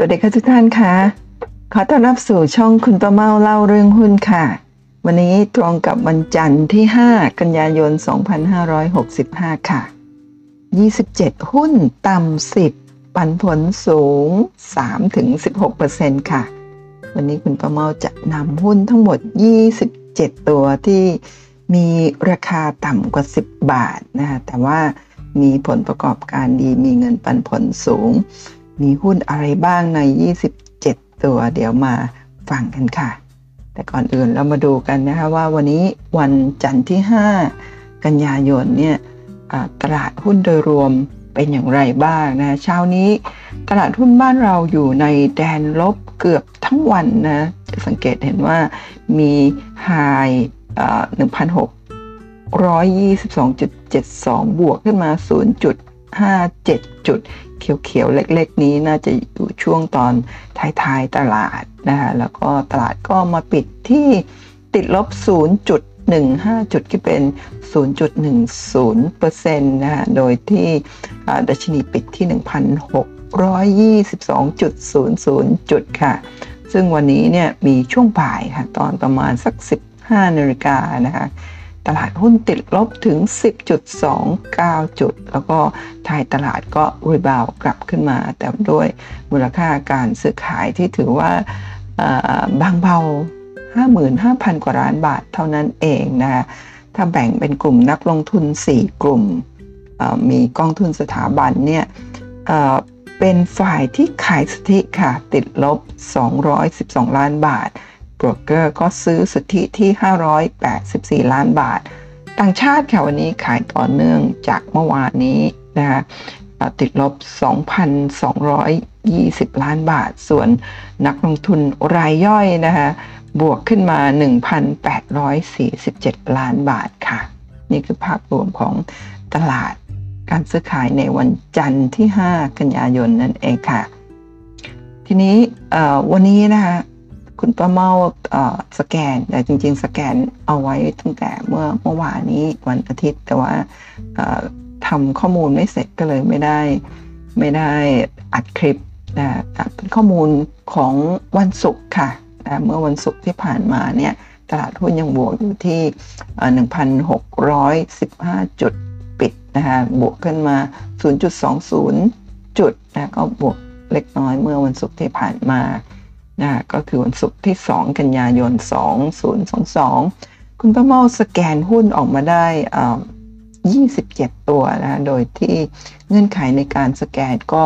สวัสดีค่ะทุกท่านค่ะ ขอต้อนรับสู่ช่องคุณประเมาเล่าเรื่องหุ้นค่ะ วันนี้ตรงกับวันจันทร์ที่ 5 กันยายน 2565 ค่ะ 27 หุ้นต่ำ10 ปันผลสูง 3-16%ค่ะ วันนี้คุณประเมาจะนำหุ้นทั้งหมด 27 ตัวที่มีราคาต่ำกว่า 10 บาทนะคะแต่ว่ามีผลประกอบการดีมีเงินปันผลสูง มีหุ้นอะไรบ้างใน 27 ตัว เดี๋ยวมาฟังกันค่ะ แต่ก่อนอื่นเรามาดูกันนะคะว่าวันนี้วันจันทร์ที่ 5 กันยายนเนี่ยตลาดหุ้นโดยรวมเป็นอย่างไรบ้างนะเช้านี้ตลาดหุ้นบ้านเราอยู่ในแดนลบเกือบทั้งวันนะสังเกตเห็นว่ามีไฮ1,622.72 บวกขึ้นมา 0.57 จุด เขียวๆ เล็กๆ นี้น่าจะอยู่ช่วงตอนท้ายๆ ตลาดนะคะแล้วก็ตลาดก็มาปิดที่ติดลบ 0.15 จุดที่เป็น 0.10%นะคะโดยที่ดัชนีปิดที่ 1,622.00 จุดค่ะ ซึ่งวันนี้เนี่ยมีช่วงบ่ายค่ะ ตอนประมาณสัก 15นาฬิกานะคะ ตลาดหุ้นติดลบถึง 10.29 จุด แล้วก็ไทยตลาดก็รีบาวกลับขึ้นมา แต่ด้วยมูลค่าการซื้อขายที่ถือว่าบางเบา 55,000 กว่าล้านบาทเท่านั้นเองนะคะถ้าแบ่งเป็นกลุ่มนักลงทุน 4 กลุ่ม มีกองทุนสถาบันเนี่ยเป็นฝ่ายที่ขายสถิค่ะ ติดลบ 212 ล้านบาท บรกเกอร์ก็ซื้อสุทธิที่ 584 ล้านบาท ต่างชาติค่ะวันนี้ขายต่อเนื่องจากเมื่อวานนี้นะคะติดลบ 2,220 ล้านบาท ส่วนนักลงทุนรายย่อยนะคะบวกขึ้นมา 1,847 ล้านบาทค่ะ นี่คือภาพรวมของตลาดการซื้อขายในวันจันทร์ที่ 5 กันยายนนั่นเองค่ะ ทีนี้วันนี้นะคะ คุณป้าเมาสแกน แต่จริง ๆ สแกนเอาไว้ตั้งแต่เมื่อเมื่อวานนี้วันอาทิตย์ แต่ว่าทำข้อมูลไม่เสร็จก็เลยไม่ได้ไม่ได้อัดคลิปนะเป็นข้อมูลของวันศุกร์ค่ะนะเมื่อวันศุกร์ที่ผ่านมาเนี่ยตลาดหุ้นยังบวกอยู่ที่ 1,615 จุดปิดนะคะบวกขึ้นมา 0.20 จุดนะก็บวกเล็กน้อยเมื่อวันศุกร์ที่ผ่านมา นะก็คือวันศุกร์ที่ 2 กันยายน 2022 คุณป้าเมาสแกนหุ้นออกมาได้ 27 ตัวนะโดยที่เงื่อนไขในการสแกนก็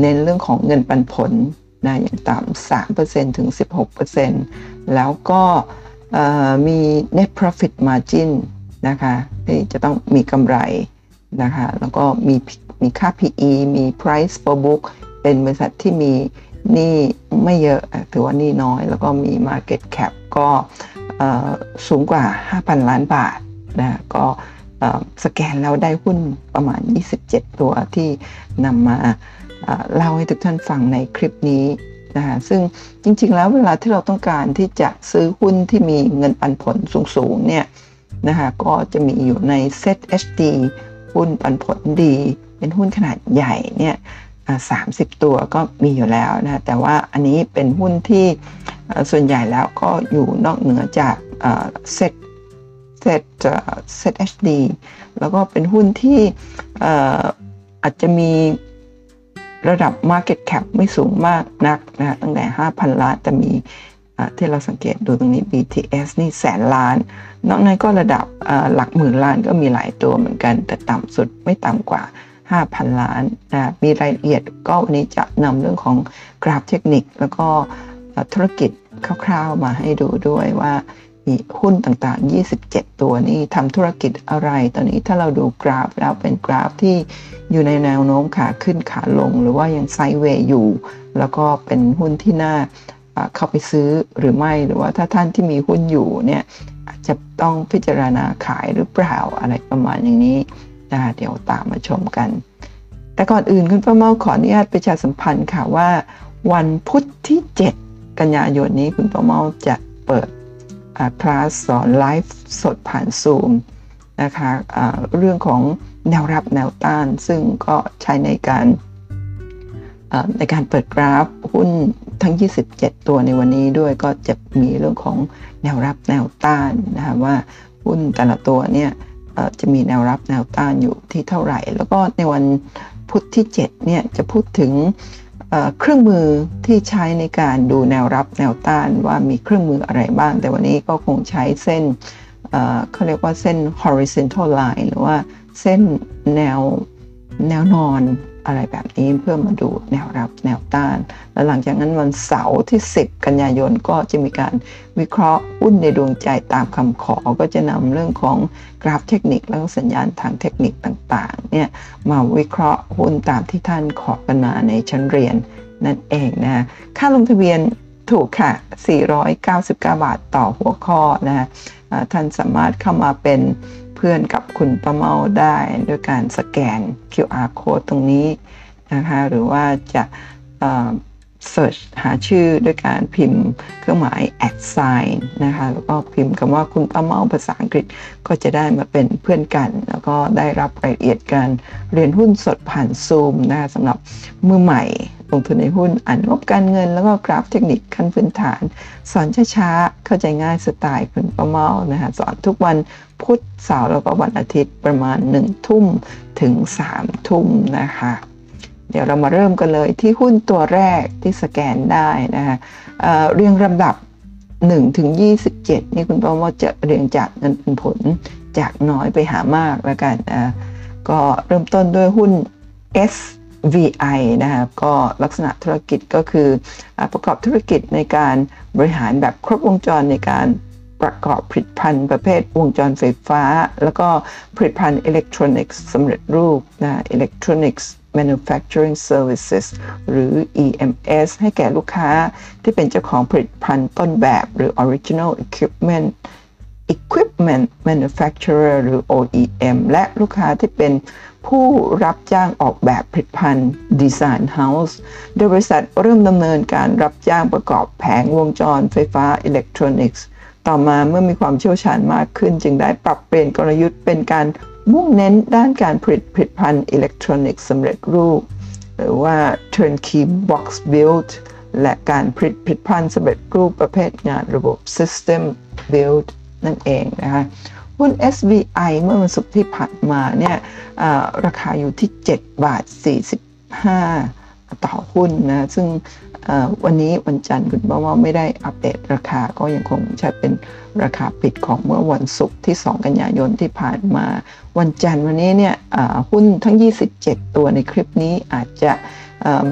เน้นเรื่องของเงินปันผลนะอย่างต่ำ3%ถึง 16%แล้วก็มี net profit margin นะคะที่จะต้องมีกำไรนะคะแล้วก็มีมีค่า PE มี price per book เป็นบริษัทที่มี นี่ไม่เยอะถือว่านี่น้อย แล้วก็มี Market Cap ก็สูงกว่า 5,000 ล้านบาทนะก็สแกนแล้วได้หุ้นประมาณ 27 ตัวที่นำมาเล่าให้ทุกท่านฟังในคลิปนี้นะคะซึ่งจริงๆแล้วเวลาที่เราต้องการที่จะซื้อหุ้นที่มีเงินปันผลสูงๆเนี่ยนะคะก็จะมีอยู่ใน Set HD หุ้นปันผลดี เป็นหุ้นขนาดใหญ่เนี่ย 30 ตัวก็มีอยู่แล้วนะแต่ว่าอันนี้เป็นหุ้นที่ส่วนใหญ่แล้วก็อยู่นอกเหนือจากเซ็ตเซ็ตเซ็ต HD แล้วก็เป็นหุ้นที่อาจจะมีระดับ Market Cap ไม่สูงมากนักนะตั้งแต่ 5,000 ล้านแต่มีที่เราสังเกตดูตรงนี้ BTS นี่แสนล้าน นอกนั้นก็ระดับหลักหมื่นล้านก็มีหลายตัวเหมือนกัน แต่ต่ำสุดไม่ต่ำกว่า 5,000 ล้านนะมีรายละเอียดก็วันนี้จะนำเรื่องของกราฟเทคนิค แล้วก็ธุรกิจคร่าวๆมาให้ดูด้วยว่ามีหุ้นต่างๆ 27 ตัวนี้ทำธุรกิจอะไร ตอนนี้ถ้าเราดูกราฟแล้วเป็นกราฟที่อยู่ในแนวโน้มขาขึ้นขาลง หรือว่ายังไซด์เวย์อยู่ แล้วก็เป็นหุ้นที่น่าเข้าไปซื้อหรือไม่หรือว่าถ้าท่านที่มีหุ้นอยู่เนี่ยอาจจะต้องพิจารณาขายหรือเปล่าอะไรประมาณอย่างนี้ นะเดี๋ยวตามมาชมกัน แต่ก่อนอื่นคุณป้าเมาขออนุญาตประชาสัมพันธ์ค่ะว่า วันพุธที่ 7 กันยายนนี้คุณป้าเมาจะเปิดคลาสสอนไลฟ์สดผ่านซูมนะคะะเรื่องของแนวรับแนวต้านซึ่งก็ใช้ในการในการเปิดกราฟหุ้นทั้ง 27 ตัวในวันนี้ด้วยก็จะมีเรื่องของแนวรับแนวต้านนะคะว่าหุ้นแต่ละตัวเนี่ย จะมีแนวรับแนวต้านอยู่ที่เท่าไหร่ แล้วก็ในวันพุธที่7เนี่ยจะพูดถึงเครื่องมือที่ใช้ในการดูแนวรับแนวต้านว่ามีเครื่องมืออะไรบ้าง แต่วันนี้ก็คงใช้เส้นเขาเรียกว่าเส้น horizontal line หรือว่าเส้นแนวแนวนอน อะไรแบบนี้เพื่อมาดูแนวรับแนวต้าน แล้วหลังจากนั้นวันเสาร์ที่ 10 กันยายนก็จะมีการวิเคราะห์หุ้นในดวงใจตามคำขอ ก็จะนำเรื่องของกราฟเทคนิคแล้วสัญญาณทางเทคนิคต่างๆเนี่ยมาวิเคราะห์หุ้นตามที่ท่านขอกันมาในชั้นเรียนนั่นเองนะค่าลงทะเบียน ถูกค่ะ 499 บาทต่อหัวข้อนะท่านสามารถเข้ามาเป็นเพื่อนกับคุณประเมาได้ด้วยการสแกน QR code ตรงนี้นะคะ หรือว่าจะ search หาชื่อด้วยการพิมพ์เครื่องหมาย at sign นะคะแล้วก็พิมพ์คำว่าคุณป้าเมาภาษาอังกฤษก็จะได้มาเป็นเพื่อนกัน แล้วก็ได้รับรายละเอียดการเรียนหุ้นสดผ่านซูมนะคะสำหรับมือใหม่ลงทุนในหุ้นอ่านงบการเงิน แล้วก็กราฟเทคนิคขั้นพื้นฐาน สอนช้าๆ เข้าใจง่ายสไตล์คุณป้าเมานะคะสอนทุกวันพุธเสาร์แล้วก็วันอาทิตย์ประมาณ1ทุ่มถึง3ทุ่มนะคะ เดี๋ยวเรามาเริ่มกันเลยที่หุ้นตัวแรกที่สแกนได้นะคะเเรียงลำดับ1ถึง27 นี่คุณป้อมว่าจะเรียงจากเงินเป็นผลจากน้อยไปหามากแล้วกันก็เริ่มต้นด้วยหุ้น SVI นะครับก็ลักษณะธุรกิจก็คือประกอบธุรกิจในการบริหารแบบครบวงจรในการประกอบผลิตภัณฑ์ประเภทวงจรไฟฟ้า แล้วก็ผลิตภัณฑ์อิเล็กทรอนิกส์สำเร็จรูปนะ Electronics Manufacturing Services หรือ EMS ให้แก่ลูกค้าที่เป็นเจ้าของผลิตภัณฑ์ต้นแบบหรือ Original Equipment Equipment Manufacturer หรือ OEM และลูกค้าที่เป็นผู้รับจ้างออกแบบผลิตภัณฑ์ Design House โดยบริษัทเริ่มดำเนินการรับจ้างประกอบแผงวงจรไฟฟ้าอิเล็กทรอนิกส์ ต่อมาเมื่อมีความเชี่ยวชาญมากขึ้น จึงได้ปรับเปลี่ยนกลยุทธ์เป็นการ มุ่งเน้นด้านการผลิตผลิตภัณฑ์อิเล็กทรอนิกส์สำเร็จรูป หรือว่า turnkey box build และการผลิตผลิตภัณฑ์สำเร็จรูปประเภทงานระบบ system build นั่นเองนะคะหุ้น SBI เมื่อวันศุกร์ที่ผ่านมาเนี่ยราคาอยู่ที่ 7 บาท 45 ต่อหุ้นนะซึ่งวันนี้วันจันทร์คุณป้าว่าไม่ได้อัปเดตราคาก็ยังคงใช้เป็นราคาปิดของเมื่อวันศุกร์ที่ 2 กันยายนที่ผ่านมา วันจันทร์วันนี้เนี่ยหุ้นทั้ง 27 ตัวในคลิปนี้อาจจะ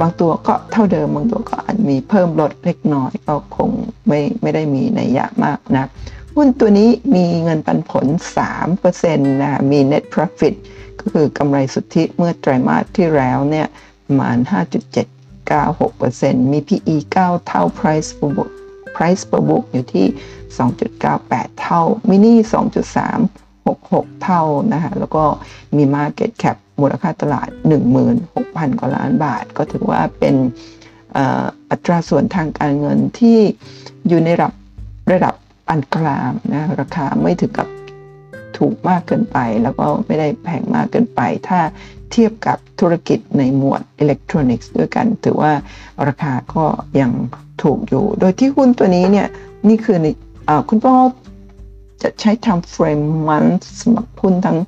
บางตัวก็เท่าเดิมบางตัวก็อาจมีเพิ่มลดเล็กน้อยก็คงไม่ไม่ได้มีในยยะมากนะหุ้นตัวนี้มีเงินปันผล 3%นะมี net profit ก็คือกำไรสุทธิเมื่อไตรมาสที่แล้วเนี่ย ประมาณ 5.7 96%มี PE 9 เท่า Price per book Price per book อยู่ที่ 2.98 เท่า Mini 2.366 เท่านะคะแล้วก็มี Market Cap มูลค่าตลาด 16,000 กว่าล้านบาท ก็ถือว่าเป็นอัตราส่วนทางการเงินที่อยู่ในระดับระดับอันกลางนะราคาไม่ถึงกับถูกมากเกินไป แล้วก็ไม่ได้แพงมากเกินไป ถ้า เทียบกับธุรกิจในหมวดอิเล็กทรอนิกส์ด้วยกัน ถือว่าราคาก็ยังถูกอยู่ โดยที่หุ้นตัวนี้เนี่ย นี่คือคุณพ่อจะใช้ทำเฟรมมันสำหรับหุ้นทั้ง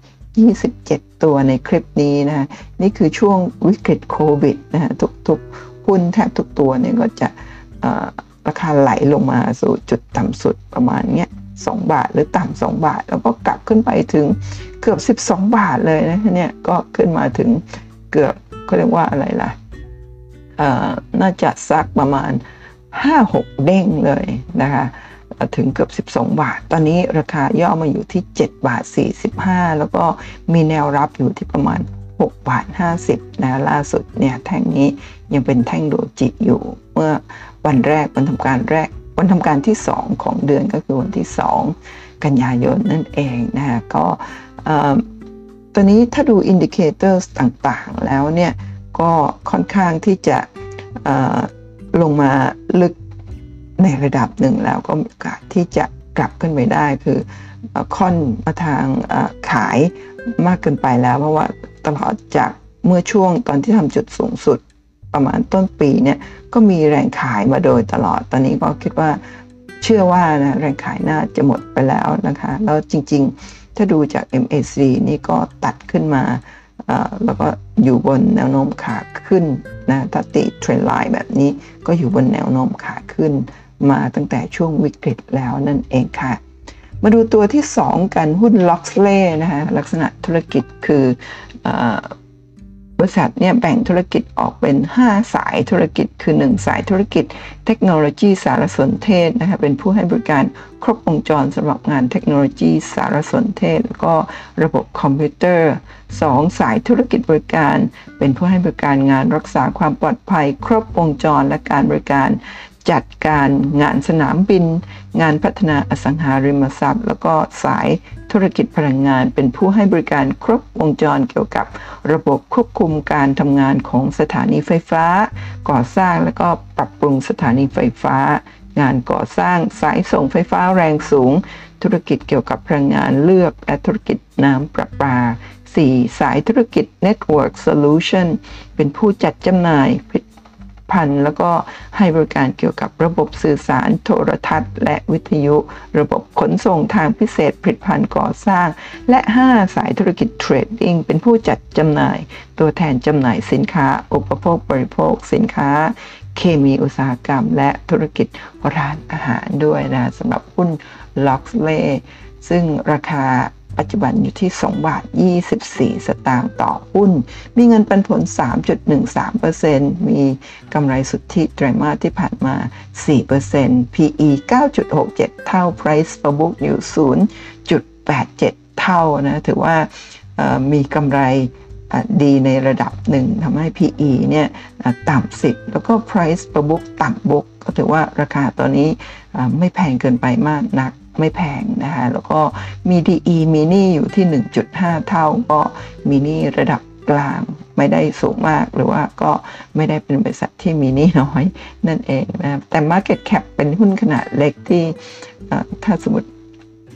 27 ตัวในคลิปนี้นะนี่คือช่วงวิกฤตโควิดนะฮะทุกๆหุ้นแทบทุกตัวเนี่ยก็จะราคาไหลลงมาสู่จุดต่ำสุดประมาณเนี้ย 2 บาท หรือต่ำ2บาท แล้วก็กลับขึ้นไปถึงเกือบ 12 บาทเลยนะเนี่ยก็ขึ้นมาถึงเกือบเขาเรียกว่าอะไรล่ะน่าจะสักประมาณ 5-6 เด้งเลยนะคะถึงเกือบ 12 บาท ตอนนี้ราคาย่อมาอยู่ที่ 7 บาท 45 แล้วก็มีแนวรับอยู่ที่ประมาณ 6 บาท 50 นะล่าสุดเนี่ยแท่งนี้ยังเป็นแท่งโดจิอยู่ เมื่อวันแรกวันทำการแรก วันทำการที่ 2 ของเดือนก็คือวันที่ 2 กันยายนนั่นเองนะคะก็ตัวนี้ถ้าดู indicator ต่างๆ แล้วเนี่ยก็ค่อนข้างที่จะลงมาลึกในระดับหนึ่งแล้วก็มีโอกาสที่จะกลับขึ้นไปได้คือค่อนมาทางขายมากเกินไปแล้ว เพราะว่าตลอดจากเมื่อช่วงตอนที่ทำจุดสูงสุด ประมาณต้นปีเนี่ยก็มีแรงขายมาโดยตลอด ตอนนี้ก็คิดว่าเชื่อว่านะแรงขายน่าจะหมดไปแล้วนะคะ แล้วจริงๆ ถ้าดูจาก MAC นี่ก็ตัดขึ้นมาแล้วก็อยู่บนแนวโน้มขาขึ้นนะถ้าติเทรนไลน์แบบนี้ก็อยู่บนแนวโน้มขาขึ้น มาตั้งแต่ช่วงวิกฤตแล้วนั่นเองค่ะ มาดูตัวที่ 2 กันหุ้นล็อกเล่นะคะลักษณะธุรกิจคือ บริษัทเนี่ยแบ่งธุรกิจออกเป็น 5 สายธุรกิจ คือ 1 สายธุรกิจ เทคโนโลยีสารสนเทศนะคะเป็นผู้ให้บริการครบวงจรสำหรับงานเทคโนโลยีสารสนเทศ แล้วก็ระบบคอมพิวเตอร์ 2 สายธุรกิจบริการ เป็นผู้ให้บริการงานรักษาความปลอดภัย ครบวงจรและการบริการ จัดการงานสนามบิน งานพัฒนาอสังหาริมทรัพย์ แล้วก็สายธุรกิจพลังงาน เป็นผู้ให้บริการครบวงจรเกี่ยวกับ ระบบควบคุมการทำงานของสถานีไฟฟ้า ก่อสร้างและก็ปรับปรุงสถานีไฟฟ้า งานก่อสร้างสายส่งไฟฟ้าแรงสูง ธุรกิจเกี่ยวกับพลังงานเลือกและธุรกิจน้ำประปา 4. สายธุรกิจ Network Solution เป็นผู้จัดจำหน่าย พันธ์แล้วก็ให้บริการเกี่ยวกับระบบสื่อสารโทรทัศน์ และวิทยุ ระบบขนส่งทางพิเศษผลิตภัณฑ์ก่อสร้าง และ 5 สายธุรกิจเทรดดิ้งเป็นผู้จัดจำหน่าย ตัวแทนจำหน่ายสินค้า อุปโภคบริโภค สินค้า เคมีอุตสาหกรรม และธุรกิจร้านอาหารด้วยนะสำหรับหุ้นล็อกเล่ซึ่งราคา ปัจจุบันอยู่ที่ 2 บาท 24 สตางค์ต่อหุ้น มีเงินปันผล 3.13%มีกำไรสุทธิไตรมาสที่ผ่านมา 4% PE 9.67 เท่า Price per book อยู่ 0.87 เท่านะ ถือว่ามีกำไรดีในระดับหนึ่งทำให้ PE เนี่ยต่ำสิบแล้วก็ Price per book ต่ำ book ก็ถือว่าราคาตอนนี้ไม่แพงเกินไปมากนัก ไม่แพงนะคะแล้วก็มี DE mini อยู่ที่ 1.5 เท่าก็มินิระดับกลางไม่ได้สูงมากหรือว่าก็ไม่ได้เป็นบริษัทที่มินิน้อยนั่นเองนะแต่ Market Cap เป็นหุ้นขนาดเล็กที่ถ้าสมมติ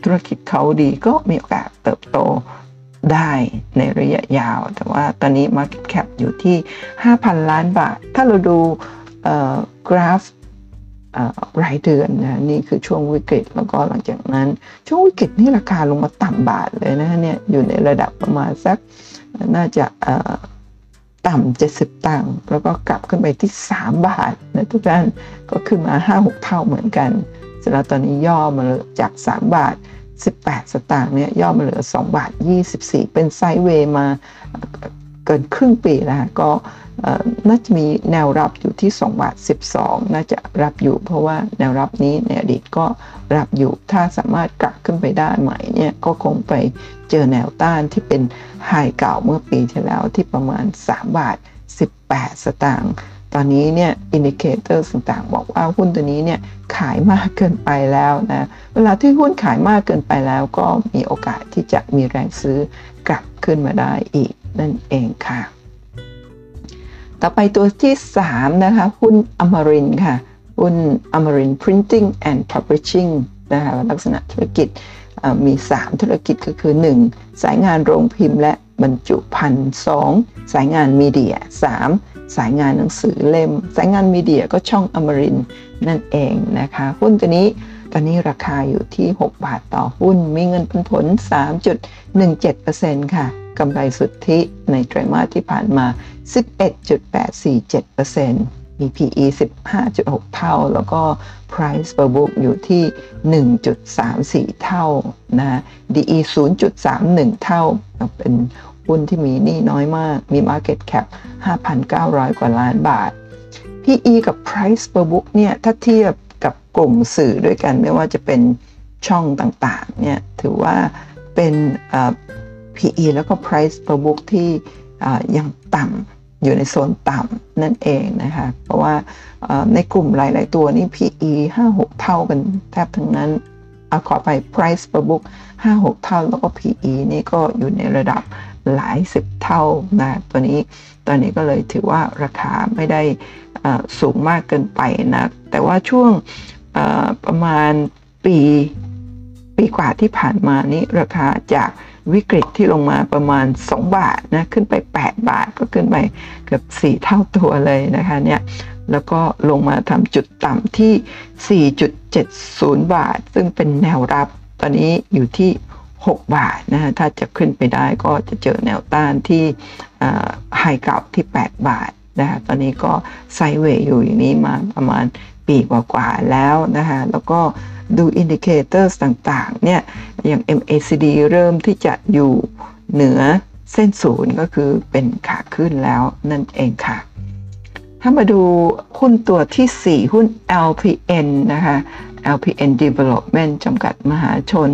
ธุรกิจเขาดีก็มีโอกาสเติบโตได้ในระยะยาว แต่ว่าตอนนี้ Market Cap อยู่ที่ 5,000 ล้านบาท ถ้าเราดูกราฟ รายเดือนนะนี่คือช่วงวิกฤตแล้วก็หลังจากนั้น ช่วงวิกฤตนี่ราคาลงมาต่ำบาทเลยนะเนี่ยอยู่ในระดับประมาณสักน่าจะต่ำเจ็ดสิบตังค์แล้วก็กลับขึ้นไปที่ 3 บาทนะทุกท่านก็ขึ้นมา 5-6 เท่าเหมือนกันเสร็จแล้วตอนนี้ย่อมาจาก 3 บาท 18 สตางค์เนี่ยย่อมาเหลือ 2 บาท 24 เป็นไซด์เวย์มาเกินครึ่งปีแล้วก็ น่าจะมีแนวรับอยู่ที่2บาท12 น่าจะรับอยู่ เพราะว่าแนวรับนี้ในอดีตก็รับอยู่ ถ้าสามารถกลับขึ้นไปได้ใหม่เนี่ยก็คงไปเจอแนวต้านที่เป็นไฮเก่าเมื่อปีที่แล้วที่ประมาณ 3 บาท 18 สตางค์ตอนนี้เนี่ย indicator ต่างๆ บอกว่าหุ้นตัวนี้เนี่ยขายมากเกินไปแล้วนะ เวลาที่หุ้นขายมากเกินไปแล้วก็มีโอกาสที่จะมีแรงซื้อกลับขึ้นมาได้อีกนั่นเองค่ะ ต่อไปตัวที่ 3 นะคะ หุ้นอมรินทร์ค่ะ หุ้นอมรินทร์ Printing and Publishing นะคะลักษณะธุรกิจมี 3 ธุรกิจก็คือ 1. สายงานโรงพิมพ์และบรรจุภัณฑ์ 2. สายงานมีเดีย 3. สายงานหนังสือเล่ม สายงานมีเดียก็ช่องอมรินนั่นเองนะคะ หุ้นตัวนี้ตอนนี้ราคาอยู่ที่ 6 บาทต่อหุ้น มีเงินปันผล 3.17%ค่ะกำไรสุทธิในไตรมาสที่ผ่านมา 11.847%มี PE 15.6 เท่า แล้วก็ Price per book อยู่ที่ 1.34 เท่านะ DE 0.31 เท่า เป็นหุ้นที่มีหนี้น้อยมาก มี Market Cap 5,900 กว่าล้านบาท PE กับ Price per book เนี่ย ถ้าเทียบกับกลุ่มสื่อด้วยกันไม่ว่าจะเป็นช่องต่างๆ เนี่ย ถือว่าเป็น PE แล้วก็ Price per book ที่ยังต่ำ อยู่ในโซนต่ำนั่นเองนะคะ เพราะว่าในกลุ่มหลาย ๆ ตัวนี่ PE 5-6 เท่ากันแทบทั้งนั้นอขอไป Price per book 5-6 เท่า แล้วก็ PE นี่ก็อยู่ในระดับหลายสิบเท่านะตัวนี้ตอนนี้ก็เลยถือว่าราคาไม่ได้สูงมากเกินไปนะ แต่ว่าช่วงประมาณปีปีกว่าที่ผ่านมานี้ราคาจาก วิกฤตที่ลงมาประมาณ 2 บาทนะขึ้นไป 8 บาทก็ขึ้นไปเกือบ 4 เท่าตัวเลยนะคะเนี่ยแล้วก็ลงมาทำจุดต่ำที่ 4.70 บาท ซึ่งเป็นแนวรับตอนนี้อยู่ที่ 6 บาทนะถ้าจะขึ้นไปได้ก็จะเจอแนวต้านที่ high เก่าที่ 8 บาทนะคะตอนนี้ก็ sideway อยู่อย่างนี้มาประมาณ ปีกว่าๆแล้วนะคะแล้วก็ดู indicator ต่างๆเนี่ยอย่าง MACD เริ่มที่จะอยู่เหนือเส้นศูนย์ก็คือเป็นขาขึ้นแล้วนั่นเองค่ะ ถ้ามาดูหุ้นตัวที่ 4 หุ้น LPN นะคะ LPN Development จำกัดมหาชน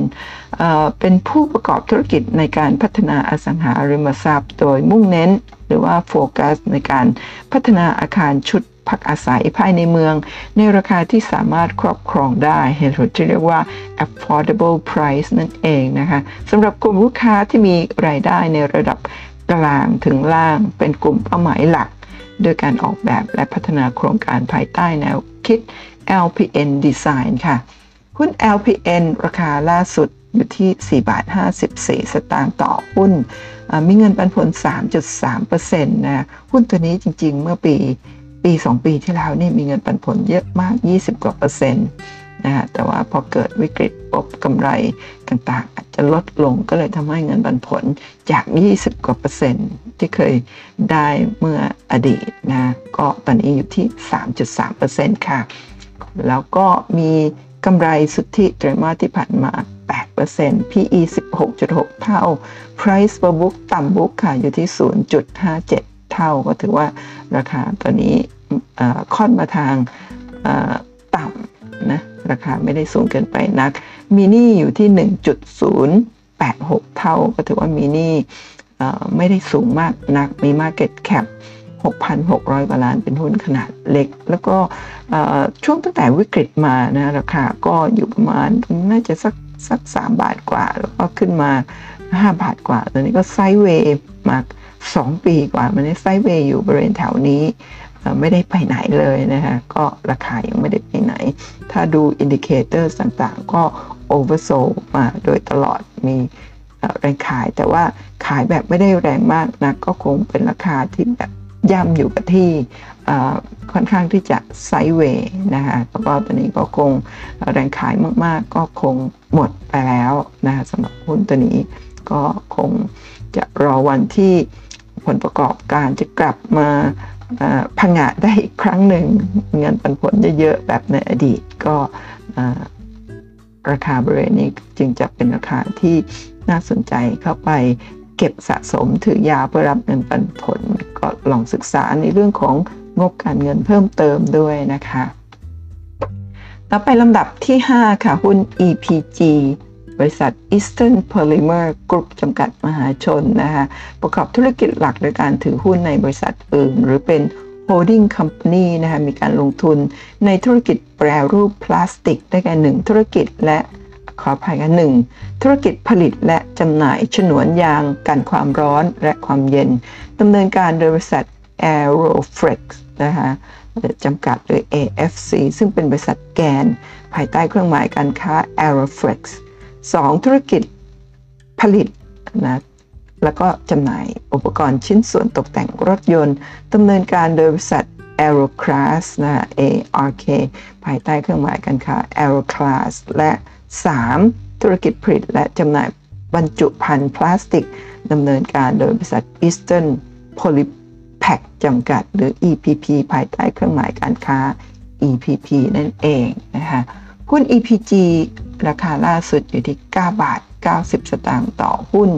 เเป็นผู้ประกอบธุรกิจในการพัฒนาอสังหาริมทรัพย์ โดยมุ่งเน้น หรือว่าโฟกัสในการพัฒนาอาคารชุด พักอาศัยภายในเมือง ในราคาที่สามารถครอบครองได้เห็นที่เรียกว่า affordable price นั่นเองนะคะสำหรับกลุ่มลูกค้าที่มีรายได้ในระดับกลางถึงล่างเป็นกลุ่มเป้าหมายหลัก โดยการออกแบบและพัฒนาโครงการภายใต้แนวคิด LPN Design ค่ะ หุ้น LPN ราคาล่าสุดอยู่ที่4บาท54 สตางค์ต่อหุ้น มีเงินปันผล 3.3%นะ หุ้นตัวนี้จริงๆ เมื่อปี ปี 2 ปีที่แล้วนี่มีเงินปันผลเยอะมาก 20 กว่าเปอร์เซ็นต์นะฮะแต่ว่าพอเกิดวิกฤตปบกำไรต่างๆ อาจจะลดลงก็เลยทำให้เงินปันผลจาก 20 กว่าเปอร์เซ็นต์ที่เคยได้เมื่ออดีตนะก็ตอนนี้อยู่ที่ 3.3%ค่ะ แล้วก็มีกำไรสุทธิไตรมาสที่ผ่านมา 8% PE 16.6 เท่า Price per book ต่ำ book ค่ะ อยู่ที่ 0.57เท่า ก็ถือว่าราคาตอนนี้ค่อนมาทางต่ำนะราคาไม่ได้สูงเกินไปนักมินี่อยู่ที่ 1.086 เท่า ก็ถือว่ามินี่ไม่ได้สูงมากนักมี Market Cap 6,600กว่าล้านเป็นหุ้นขนาดเล็ก แล้วก็ช่วงตั้งแต่วิกฤตมานะราคาก็อยู่ประมาณน่าจะสักสัก3บาทกว่า แล้วก็ขึ้นมา 5 บาทกว่า ตอนนี้ก็ sideway มา 2 ปีกว่ามันได้ sideway อยู่บริเวณแถวนี้ไม่ได้ไปไหนเลยนะคะก็ราคายังไม่ได้ไปไหน ถ้าดู indicator ต่างๆ ก็ oversold มาโดยตลอดมีแรงขาย แต่ว่าขายแบบไม่ได้แรงมากนะก็คงเป็นราคาที่แบบย่ำอยู่กับที่ค่อนข้างที่จะไซด์เวย์นะคะแล้วก็ตอนนี้ก็คงแรงขายมากๆ ก็คงหมดไปแล้วนะคะสำหรับหุ้นตัวนี้ก็คงจะรอวันที่ ผลประกอบการจะกลับมาพังะได้อีกครั้งหนึ่งเงินปันผลเยอะๆแบบในอดีตก็ราคาบริเวณนี้จึงจะเป็นราคาที่น่าสนใจเข้าไปเก็บสะสมถือยาวเพื่อรับเงินปันผล ก็ลองศึกษาในเรื่องของงบการเงินเพิ่มเติมด้วยนะคะ ต่อไปลำดับที่ 5 ค่ะ หุ้น EPG บริษัท Eastern Polymer Group จำกัดมหาชนนะคะประกอบธุรกิจหลักโดยการถือหุ้นในบริษัทอื่น หรือเป็น holding company นะคะมีการลงทุนในธุรกิจแปรรูปพลาสติก ได้แก่หนึ่งธุรกิจและขออภัยกันหนึ่งธุรกิจผลิตและจำหน่ายฉนวนยางกันความร้อนและความเย็นดำเนินการโดยบริษัท Aeroflex นะคะจำกัดหรือ AFC ซึ่งเป็นบริษัทแกน ภายใต้เครื่องหมายการค้า Aeroflex 2. ธุรกิจผลิตนะแล้วก็จำหน่ายอุปกรณ์ชิ้นส่วนตกแต่งรถยนต์ดำเนินการโดยบริษัท Aeroclass นะ ARK ภายใต้เครื่องหมายการค้า Aeroclass และ 3. ธุรกิจผลิตและจำหน่ายบรรจุภัณฑ์พลาสติกดำเนินการโดยบริษัท Eastern Polypack จำกัด หรือ EPP ภายใต้เครื่องหมายการค้า EPP นั่นเองนะคะ หุ้น EPG ราคาล่าสุดอยู่ที่ 9 บาท 90 สตางค์ต่อหุ้น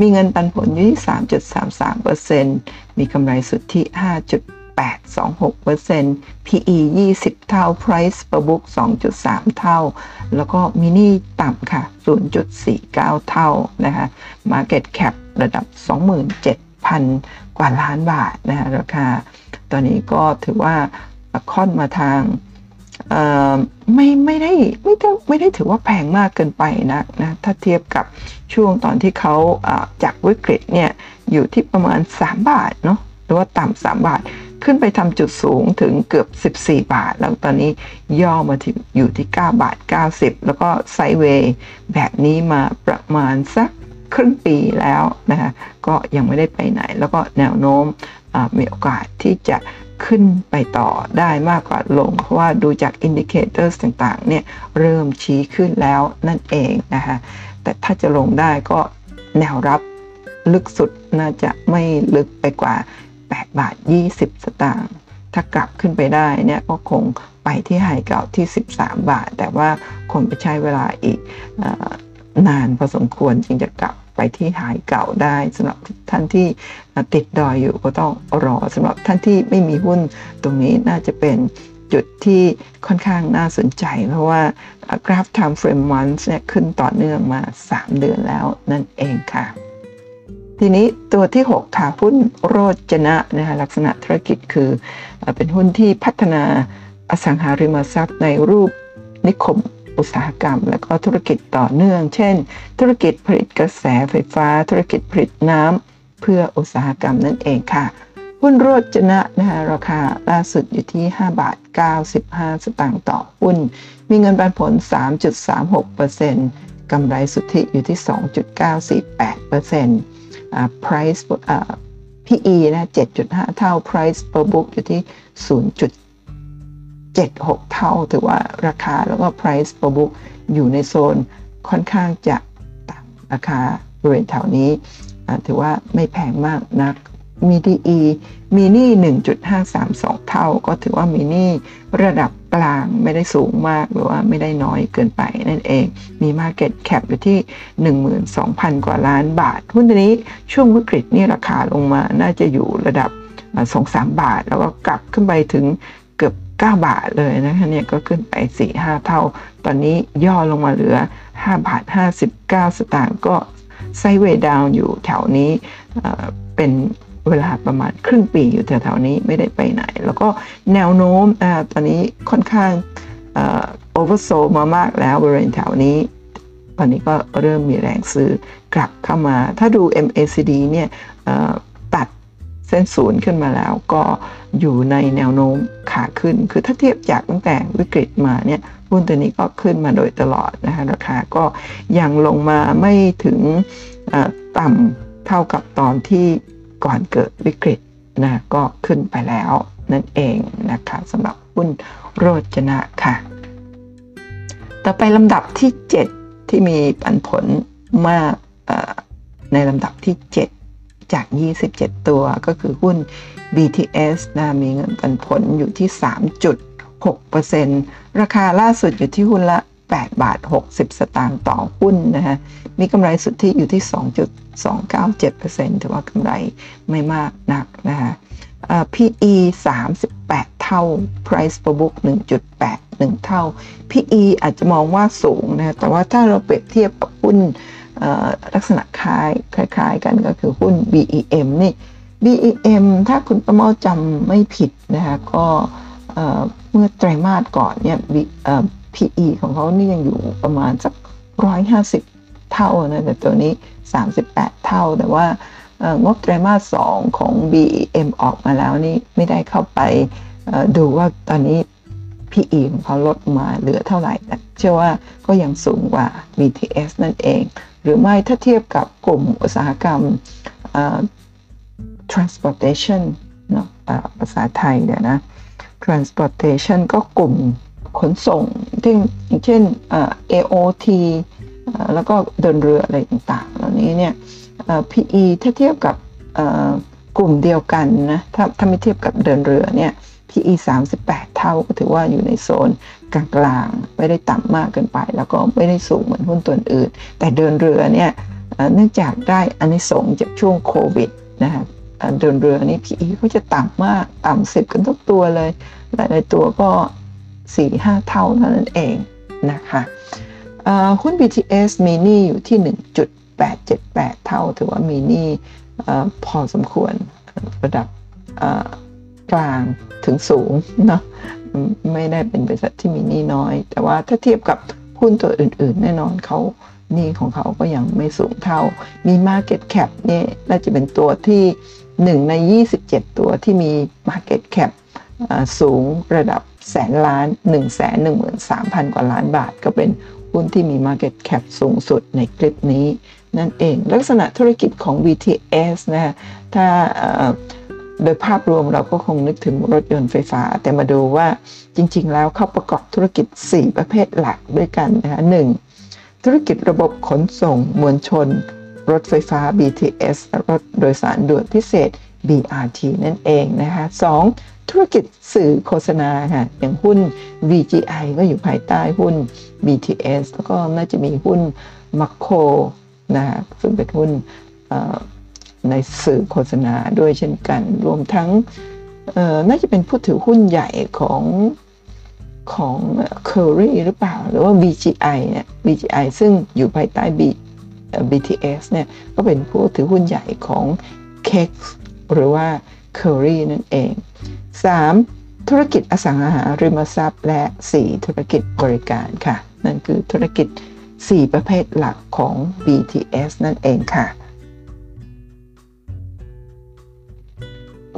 มีเงินปันผลอยู่ที่ 3.33%มีกำไรสุดที่826% PE 20 เท่า Price per book 2.3 เท่า แล้วก็มินิต่ำค่ะ 0.49 เท่านะคะ Market Cap ระดับ 27,000 กว่าล้านบาทนะคะราคา ตอนนี้ก็ถือว่าค่อนมาทาง ไม่ไม่ได้ไม่ได้ไม่ได้ถือว่าแพงมากเกินไปนะนะถ้าเทียบกับช่วงตอนที่เขาจากวิกฤตเนี่ยอยู่ที่ประมาณ 3 บาทเนาะหรือว่าต่ำ3บาท ขึ้นไปทำจุดสูงถึงเกือบ 14 บาท แล้วตอนนี้ย่อมาถึงอยู่ที่ 9 บาท 90 แล้วก็ sideway แบบนี้มาประมาณสักครึ่งปีแล้วนะคะก็ยังไม่ได้ไปไหน แล้วก็แนวโน้มมีโอกาสที่จะ ขึ้นไปต่อได้มากกว่าลง เพราะว่าดูจาก indicator ต่างๆเนี่ยเริ่มชี้ขึ้นแล้วนั่นเองนะคะแต่ถ้าจะลงได้ก็แนวรับลึกสุดน่าจะไม่ลึกไปกว่า 8 บาท 20 สตางค์ถ้ากลับขึ้นไปได้เนี่ยก็คงไปที่ไฮเก่าที่ 13 บาท แต่ว่าคงไปใช้เวลาอีกนานพอสมควรจึงจะกลับ ไปที่หายเก่าได้สำหรับท่านที่ติดดอยอยู่ก็ต้องรอสำหรับท่านที่ไม่มีหุ้นตรงนี้น่าจะเป็นจุดที่ค่อนข้างน่าสนใจ เพราะว่ากราฟ time frame month เนี่ยขึ้นต่อเนื่องมา 3 เดือนแล้วนั่นเองค่ะ ทีนี้ตัวที่ 6 ค่ะหุ้นโรจนะนะคะลักษณะธุรกิจคือเป็นหุ้นที่พัฒนาอสังหาริมทรัพย์ในรูปนิคม อุตสาหกรรม และก็ธุรกิจต่อเนื่อง เช่น ธุรกิจผลิตกระแสไฟฟ้า ธุรกิจผลิตน้ำเพื่ออุตสาหกรรมนั่นเองค่ะ หุ้นโรจนะนะคะราคาล่าสุดอยู่ที่ 5 บาท 95 สตางค์ต่อหุ้น มีเงินปันผล 3.36%กำไรสุทธิอยู่ที่ 2.948% price PE นะ 7.5 เท่า price per book อยู่ที่ 7 6 เท่า ถือว่าราคาแล้วก็ price per book อยู่ในโซนค่อนข้างจะต่ำราคาบริเวณแถวนี้ถือว่าไม่แพงมากนักมี DE มีนี่ 1.532 เท่า ก็ถือว่ามีนี่ระดับกลางไม่ได้สูงมากหรือว่าไม่ได้น้อยเกินไปนั่นเอง มี Market Cap อยู่ที่ 12,000 กว่าล้านบาท หุ้นตัวนี้ช่วงวิกฤตนี่ราคาลงมาน่าจะอยู่ระดับ 2-3 บาท แล้วก็กลับขึ้นไปถึงเกือบ 9 บาทเลยนะคะเนี่ยก็ขึ้นไป 4-5 เท่า ตอนนี้ย่อลงมาเหลือ 5 บาท 59 สตางค์ก็ sideway down อยู่แถวนี้เป็นเวลาประมาณครึ่งปีอยู่แถวๆนี้ไม่ได้ไปไหน แล้วก็แนวโน้มอตอนนี้ค่อนข้าง oversold มามากแล้วบริเวณแถวนี้ ตอนนี้ก็เริ่มมีแรงซื้อกลับเข้ามา ถ้าดู MACD เนี่ย เส้นศูนย์ขึ้นมาแล้วก็อยู่ในแนวโน้มขาขึ้น คือถ้าเทียบจากตั้งแต่วิกฤตมาเนี่ยหุ้นตัวนี้ก็ขึ้นมาโดยตลอดนะคะราคาก็ยังลงมาไม่ถึงต่ำเท่ากับตอนที่ก่อนเกิดวิกฤตนะก็ขึ้นไปแล้วนั่นเองนะคะสำหรับหุ้นโรจนะค่ะ ต่อไปลำดับที่ 7 ที่มีปันผลมากในลำดับที่ 7 จาก 27 ตัวก็คือหุ้น BTS นะมีเงินปันผลอยู่ที่ 3.6%ราคาล่าสุดอยู่ที่หุ้นละ 8 บาท 60 สตางค์ต่อหุ้นนะฮะ มีกำไรสุทธิอยู่ที่ 2.297%ถือว่ากำไรไม่มากนักนะฮะ PE 38 เท่า Price per book 1.81 เท่า PE อาจจะมองว่าสูงนะ แต่ว่าถ้าเราเปรียบเทียบกับหุ้น ลักษณะคล้ายคล้าย ๆ กันก็คือหุ้น BEM นี่ BEM ถ้าคุณประเมาจำไม่ผิดนะคะก็เมื่อไตรมาสก่อนเนี่ย PE ของเขานี่ยังอยู่ประมาณสักร้อยห้าสิบเท่านะแต่ตัวนี้ 38 เท่า แต่ว่างบไตรมาสสองของ BEM ออกมาแล้วนี่ไม่ได้เข้าไปดูว่าตอนนี้ PE ของเขาลดมาเหลือเท่าไหร่แต่เชื่อว่าก็ยังสูงกว่า BTS นั่นเอง หรือไม่ถ้าเทียบกับกลุ่มอุตสาหกรรม transportation เนาะภาษาไทยเดี๋ยนะ transportation ก็กลุ่มขนส่งที่เช่น AOT แล้วก็เดินเรืออะไรต่างๆ เหล่านี้เนี่ย PE ถ้าเทียบกับกลุ่มเดียวกันนะ ถ้าถ้าไม่เทียบกับเดินเรือเนี่ย PE 38 เท่าก็ถือว่าอยู่ในโซนกลางๆ ไม่ได้ต่ำมากเกินไป แล้วก็ไม่ได้สูงเหมือนหุ้นตัวอื่น แต่เดินเรือเนี่ยเนื่องจากได้อันนี้สงจากช่วงโควิดนะฮะเดินเรือนี่ PE เขาจะต่ำมากต่ำสิบกันทุกตัวเลย หลายๆตัวก็4-5เท่าเท่านั้นเองนะคะหุ้น BTS มีหนี้อยู่ที่ 1.878 เท่า ถือว่ามีหนี้พอสมควรระดับ กลางถึงสูงเนาะไม่ได้เป็นบริษัทที่มีหนี้น้อย แต่ว่าถ้าเทียบกับหุ้นตัวอื่น ๆ แน่นอนเขาหนี้ของเขาก็ยังไม่สูงเท่า มี Market Cap นี่น่าจะเป็นตัวที่ 1 ใน 27 ตัวที่มี Market Cap สูงระดับแสนล้าน 1 1 3 0 0 0 กว่าล้านบาท ก็เป็นหุ้นที่มี Market Cap สูงสุดในคลิปนี้ นั่นเองลักษณะธุรกิจของ BTS นะถ้า โดยภาพรวมเราก็คงนึกถึงรถยนต์ไฟฟ้า แต่มาดูว่าจริง ๆ แล้วเขาประกอบธุรกิจ 4 ประเภทหลักด้วยกันนะคะหธุรกิจระบบขนส่งมวลชน รถไฟฟ้า BTS รถโดยสารด่วนพิเศษ BRT นั่นเองนะคะสองธุรกิจสื่อโฆษณาค่ะอย่างหุ้น VGI ก็อยู่ภายใต้หุ้น BTS แล้วก็น่าจะมีหุ้น m a c o นะคะซึ่งเป็นหุ้น ในสื่อโฆษณาด้วยเช่นกัน รวมทั้งน่าจะเป็นผู้ถือหุ้นใหญ่ของของ Curry หรือเปล่า หรือว่า BGI เนี่ย BGI ซึ่งอยู่ภายใต้ B BTS เนี่ย ก็เป็นผู้ถือหุ้นใหญ่ของ Kex หรือว่า Curry นั่นเอง 3. ธุรกิจอสังหาริมทรัพย์และ 4. ธุรกิจบริการค่ะ นั่นคือธุรกิจ 4 ประเภทหลักของ BTS นั่นเองค่ะ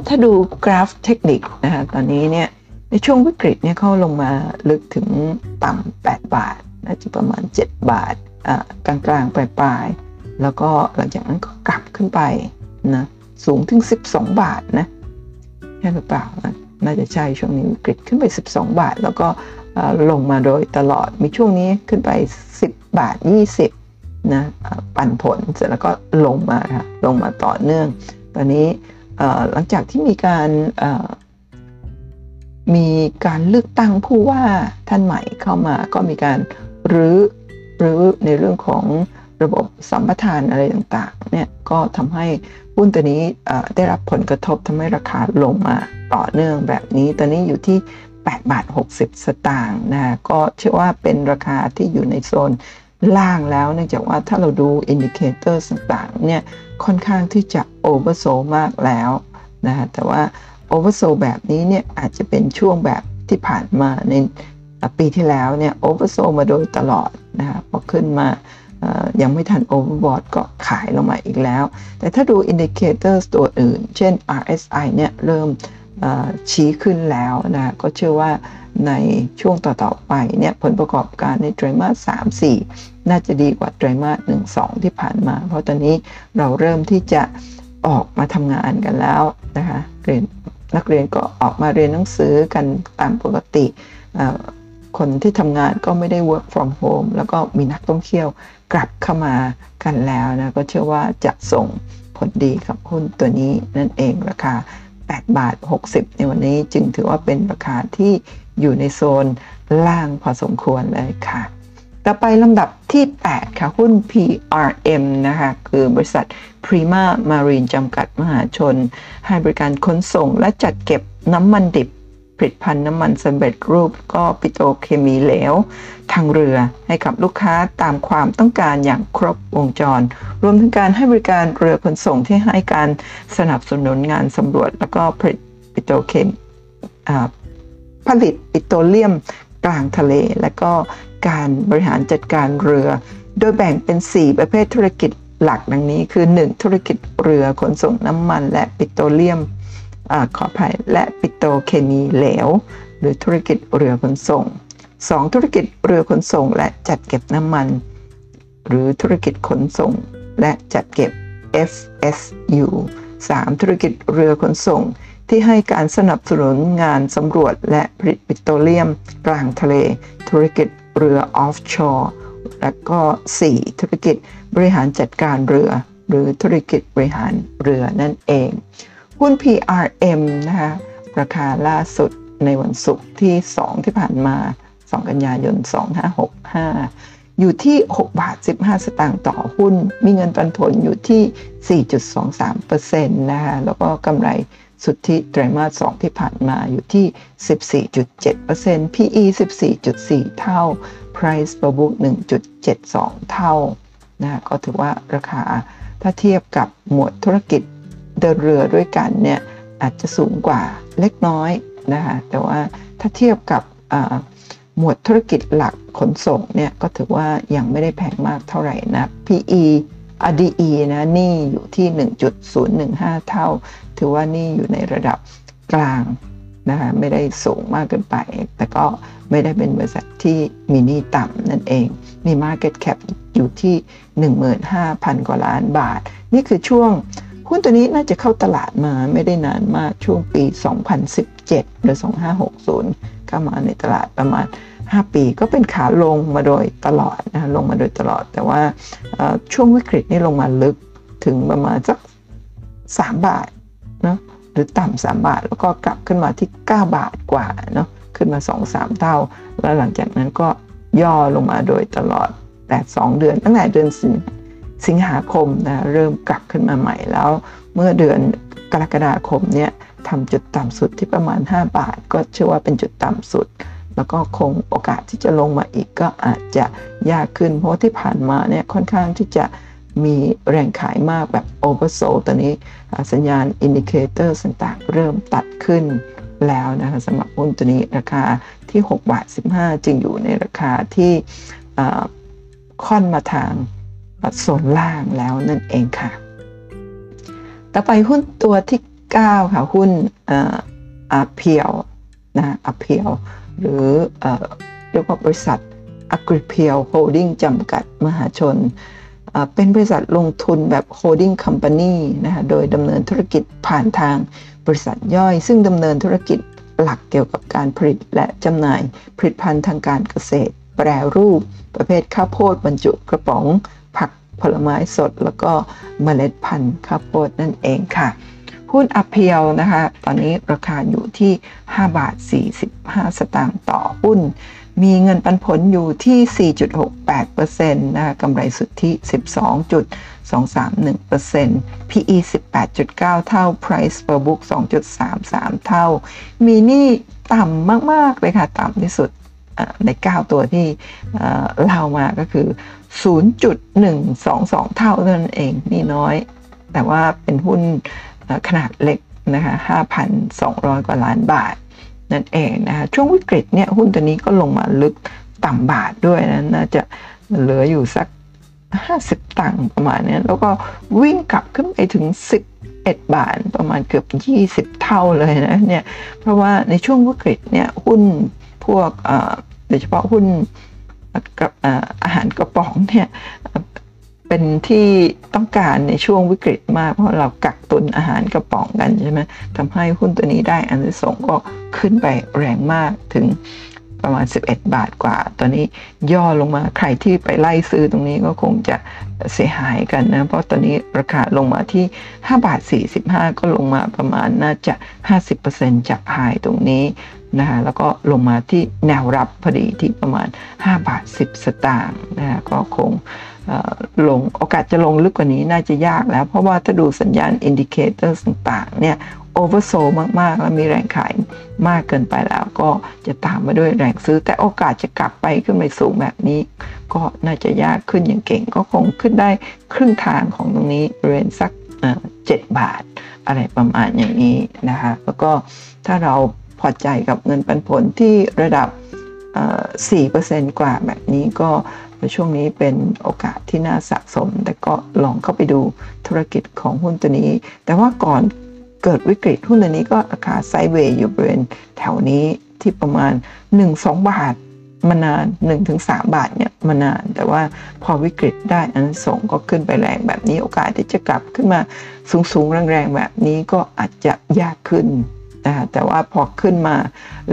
ถ้าดูกราฟเทคนิคนะคะตอนนี้เนี่ยในช่วงวิกฤตเนี่ยเขาลงมาลึกถึงต่ำ8 บาทน่าจะประมาณ 7 บาทกลางกลางปลายปลายแล้วก็หลังจากนั้นก็กลับขึ้นไปนะสูงถึง 12 บาทนะใช่หรือเปล่าน่าจะใช่ช่วงนี้วิกฤตขึ้นไป 12 บาท แล้วก็ลงมาโดยตลอดมีช่วงนี้ขึ้นไป 10 บาท 20นะปันผลเสร็จแล้วก็ลงมาค่ะลงมาต่อเนื่อง ตอนนี้ หลังจากที่มีการมีการเลือกตั้งผู้ว่าท่านใหม่เข้ามาก็มีการรื้อรื้อในเรื่องของระบบสัมปทานอะไรต่างๆเนี่ยก็ทำให้หุ้นตัวนี้ได้รับผลกระทบทำให้ราคาลงมาต่อเนื่องแบบนี้ตอนนี้อยู่ที่8บาท60 สตางค์นะก็เชื่อว่าเป็นราคาที่อยู่ในโซน ล่างแล้วเนื่องจากว่าถ้าเราดู indicator ต่างๆเนี่ยค่อนข้างที่จะ oversold มากแล้วนะแต่ว่า oversold แบบนี้เนี่ยอาจจะเป็นช่วงแบบที่ผ่านมาในปีที่แล้วเนี่ย oversold มาโดยตลอดนะคะพอขึ้นมายังไม่ทัน overbought ก็ขายลงมาอีกแล้ว แต่ถ้าดู indicator ตัวอื่น เช่น RSI เนี่ยเริ่มชี้ขึ้นแล้วนะก็เชื่อว่าในช่วงต่อ ๆ ไปเนี่ยผลประกอบการในไตรมาส3 4 น่าจะดีกว่าไตรมาส1 2ที่ผ่านมา เพราะตอนนี้เราเริ่มที่จะออกมาทำงานกันแล้วนะคะเรียนนักเรียนก็ออกมาเรียนหนังสือกันตามปกติ คนที่ทำงานก็ไม่ได้ work from home แล้วก็มีนักท่องเที่ยวกลับเข้ามากันแล้วนะก็เชื่อว่าจะส่งผลดีกับหุ้นตัวนี้นั่นเองราคา 8 บาท 60 ในวันนี้จึงถือว่าเป็นราคาที่อยู่ในโซนล่างพอสมควรเลยค่ะ ต่อไปลำดับที่ 8 ค่ะ หุ้น PRM นะคะ คือบริษัท Prima Marine จำกัดมหาชน ให้บริการขนส่งและจัดเก็บน้ำมันดิบ ผลิตภัณฑ์น้ำมันสำเร็จรูปก็ปิโตเคมีเหลว ทางเรือให้กับลูกค้าตามความต้องการอย่างครบวงจร รวมถึงการให้บริการเรือขนส่งที่ให้การสนับสนุนงานสำรวจ แล้วก็ผลิตปิโตเคมผลิตปิโตรเลียมกลางทะเล และก็ การบริหารจัดการเรือ โดยแบ่งเป็น 4 ประเภทธุรกิจหลักดังนี้คือ 1. ธุรกิจเรือขนส่งน้ำมัน และปิโตรเลียมอขออภัยและปิโตเคมีเหลว หรือธุรกิจเรือขนส่ง 2. ธุรกิจเรือขนส่งและจัดเก็บน้ำมัน หรือธุรกิจขนส่ง และจัดเก็บ FSU 3. ธุรกิจเรือขนส่ง ที่ให้การสนับสนุนงานสำรวจและผลิตปิโตรเลียมกลางทะเล ธุรกิจ เรือออฟชอร์และก็ 4. ธุรกิจบริหารจัดการเรือ หรือธุรกิจบริหารเรือนั่นเองหุ้น PRM นะคะราคาล่าสุดในวันศุกร์ที่ 2 ที่ผ่านมา 2 กันยายน 2565 อยู่ที่ 6 บาท 15 สตางค์ต่อหุ้น มีเงินปันผลอยู่ที่ 4.23%นะคะแล้วก็กำไร สุทธิไตรมาส 2 ที่ผ่านมาอยู่ที่ 14.7% PE 14.4 เท่า Price per book 1.72 เท่านะก็ถือว่าราคาถ้าเทียบกับหมวดธุรกิจเดินเรือด้วยกันเนี่ยอาจจะสูงกว่าเล็กน้อยนะคะแต่ว่าถ้าเทียบกับหมวดธุรกิจหลักขนส่งเนี่ยก็ถือว่ายังไม่ได้แพงมากเท่าไหร่นะ PE RDE นะนี่อยู่ที่ 1.015 เท่า ถือว่านี่อยู่ในระดับกลางนะคะไม่ได้สูงมากเกินไป แต่ก็ไม่ได้เป็นบริษัทที่มีหนี้ต่ำนั่นเอง มี Market Cap อยู่ที่ 15,000 กว่าล้านบาท นี่คือช่วงหุ้นตัวนี้น่าจะเข้าตลาดมาไม่ได้นานมากช่วงปี 2017 หรือ 2560 เข้ามาในตลาดประมาณ 5 ปี ก็เป็นขาลงมาโดยตลอดนะลงมาโดยตลอด แต่ว่าช่วงวิกฤตนี่ลงมาลึกถึงประมาณสัก 3 บาทเนาะหรือต่ำสามบาท แล้วก็กลับขึ้นมาที่ 9 บาทกว่าเนาะขึ้นมา 2-3 เท่า แล้วหลังจากนั้นก็ย่อลงมาโดยตลอดแต่2เดือน ตั้งแต่เดือนสิงสิงหาคมนะเริ่มกลับขึ้นมาใหม่แล้ว เมื่อเดือนกรกฎาคมเนี่ยทำจุดต่ำสุดที่ประมาณ 5 บาท ก็เชื่อว่าเป็นจุดต่ำสุด แล้วก็คงโอกาสที่จะลงมาอีกก็อาจจะยากขึ้น เพราะที่ผ่านมาเนี่ยค่อนข้างที่จะมีแรงขายมากแบบ oversold ตอนนี้สัญญาณ indicator ต่างๆเริ่มตัดขึ้นแล้วนะคะสำหรับหุ้นตัวนี้ราคาที่6บาท15 จึงอยู่ในราคาที่ค่อนมาทางโซนล่างแล้วนั่นเองค่ะ ต่อไปหุ้นตัวที่ 9 ค่ะ หุ้น APUREนะ APURE หรือเรียกว่าบริษัทอ g กริเพียวโฮลดิ้งจำกัดมหาชน เป็นบริษัทลงทุนแบบ holding company นะคะโดยดำเนินธุรกิจผ่านทางบริษัทย่อย ซึ่งดำเนินธุรกิจหลักเกี่ยวกับการผลิตและจำหน่ายผลิตภัณฑ์ทางการเกษตร แปรรูป ประเภทข้าวโพดบรรจุกระป๋อง ผักผลไม้สด แล้วก็เมล็ดพันธุ์ข้าวโพดนั่นเองค่ะ หุ้นอเพียวนะคะ ตอนนี้ราคาอยู่ที่ 5 บาท 45 สตางค์ต่อหุ้น มีเงินปันผลอยู่ที่ 4.68%นะคะกำไรสุทธิ 12.231% PE 18.9 เท่า Price per book 2.33 เท่า มีนี่ต่ำมาก ๆ เลยค่ะ ต่ำที่สุดใน 9 ตัวที่เล่ามาก็คือ 0.122 เท่าเท่านั่นเองนี่น้อย แต่ว่าเป็นหุ้น ขนาดเล็กนะคะ5,200 กว่าล้านบาทนั่นเองนะคะช่วงวิกฤตเนี่ยหุ้นตัวนี้ก็ลงมาลึกต่ำบาทด้วยนะน่าจะเหลืออยู่สัก 50 ตังค์ประมาณนี้แล้วก็วิ่งกลับขึ้นไปถึง 11 บาทประมาณเกือบ 20 เท่าเลยนะเนี่ยเพราะว่าในช่วงวิกฤตเนี่ยหุ้นพวกโดยเฉพาะหุ้นกับอาหารกระป๋องเนี่ย เป็นที่ต้องการในช่วงวิกฤตมาก เพราะเรากักตุนอาหารกระป๋องกันใช่ไหมทำให้หุ้นตัวนี้ได้อันที่สองก็ขึ้นไปแรงมากถึงประมาณ 11 บาทกว่า ตอนนี้ย่อลงมา ใครที่ไปไล่ซื้อตรงนี้ก็คงจะเสียหายกันนะ เพราะตอนนี้ราคาลงมาที่ 5 บาท 45 ก็ลงมาประมาณน่าจะ 50%จากไฮตรงนี้นะคะแล้วก็ลงมาที่แนวรับพอดีที่ประมาณ 5 บาท 10 สตางค์นะคะก็คง ลงโอกาสจะลงลึกกว่านี้น่าจะยากแล้ว เพราะว่าถ้าดูสัญญาณ indicator ต่างๆเนี่ย oversold มาก ๆ แล้วมีแรงขายมากเกินไปแล้วก็จะตามมาด้วยแรงซื้อ แต่โอกาสจะกลับไปขึ้นไปสูงแบบนี้ ก็น่าจะยากขึ้นอย่างเก่ง ก็คงขึ้นได้ครึ่งทางของตรงนี้บริเวณสักเจ็ดบาท อะไรประมาณอย่างนี้นะคะแล้วก็ถ้าเราพอใจกับเงินปันผลที่ระดับ 4%กว่าแบบนี้ก็ ในช่วงนี้เป็นโอกาสที่น่าสะสม แต่ก็ลองเข้าไปดูธุรกิจของหุ้นตัวนี้ แต่ว่าก่อนเกิดวิกฤตหุ้นตัวนี้ก็ราคาไซเวย์อยู่บริเวณแถวนี้ที่ประมาณ 1-2 บาทมานาน 1-3 บาทเนี่ยมานาน แต่ว่าพอวิกฤตได้อันส่งก็ขึ้นไปแรงแบบนี้โอกาสที่จะกลับขึ้นมาสูงๆแรงๆแบบนี้ก็อาจจะยากขึ้น นะแต่ว่าพอขึ้นมา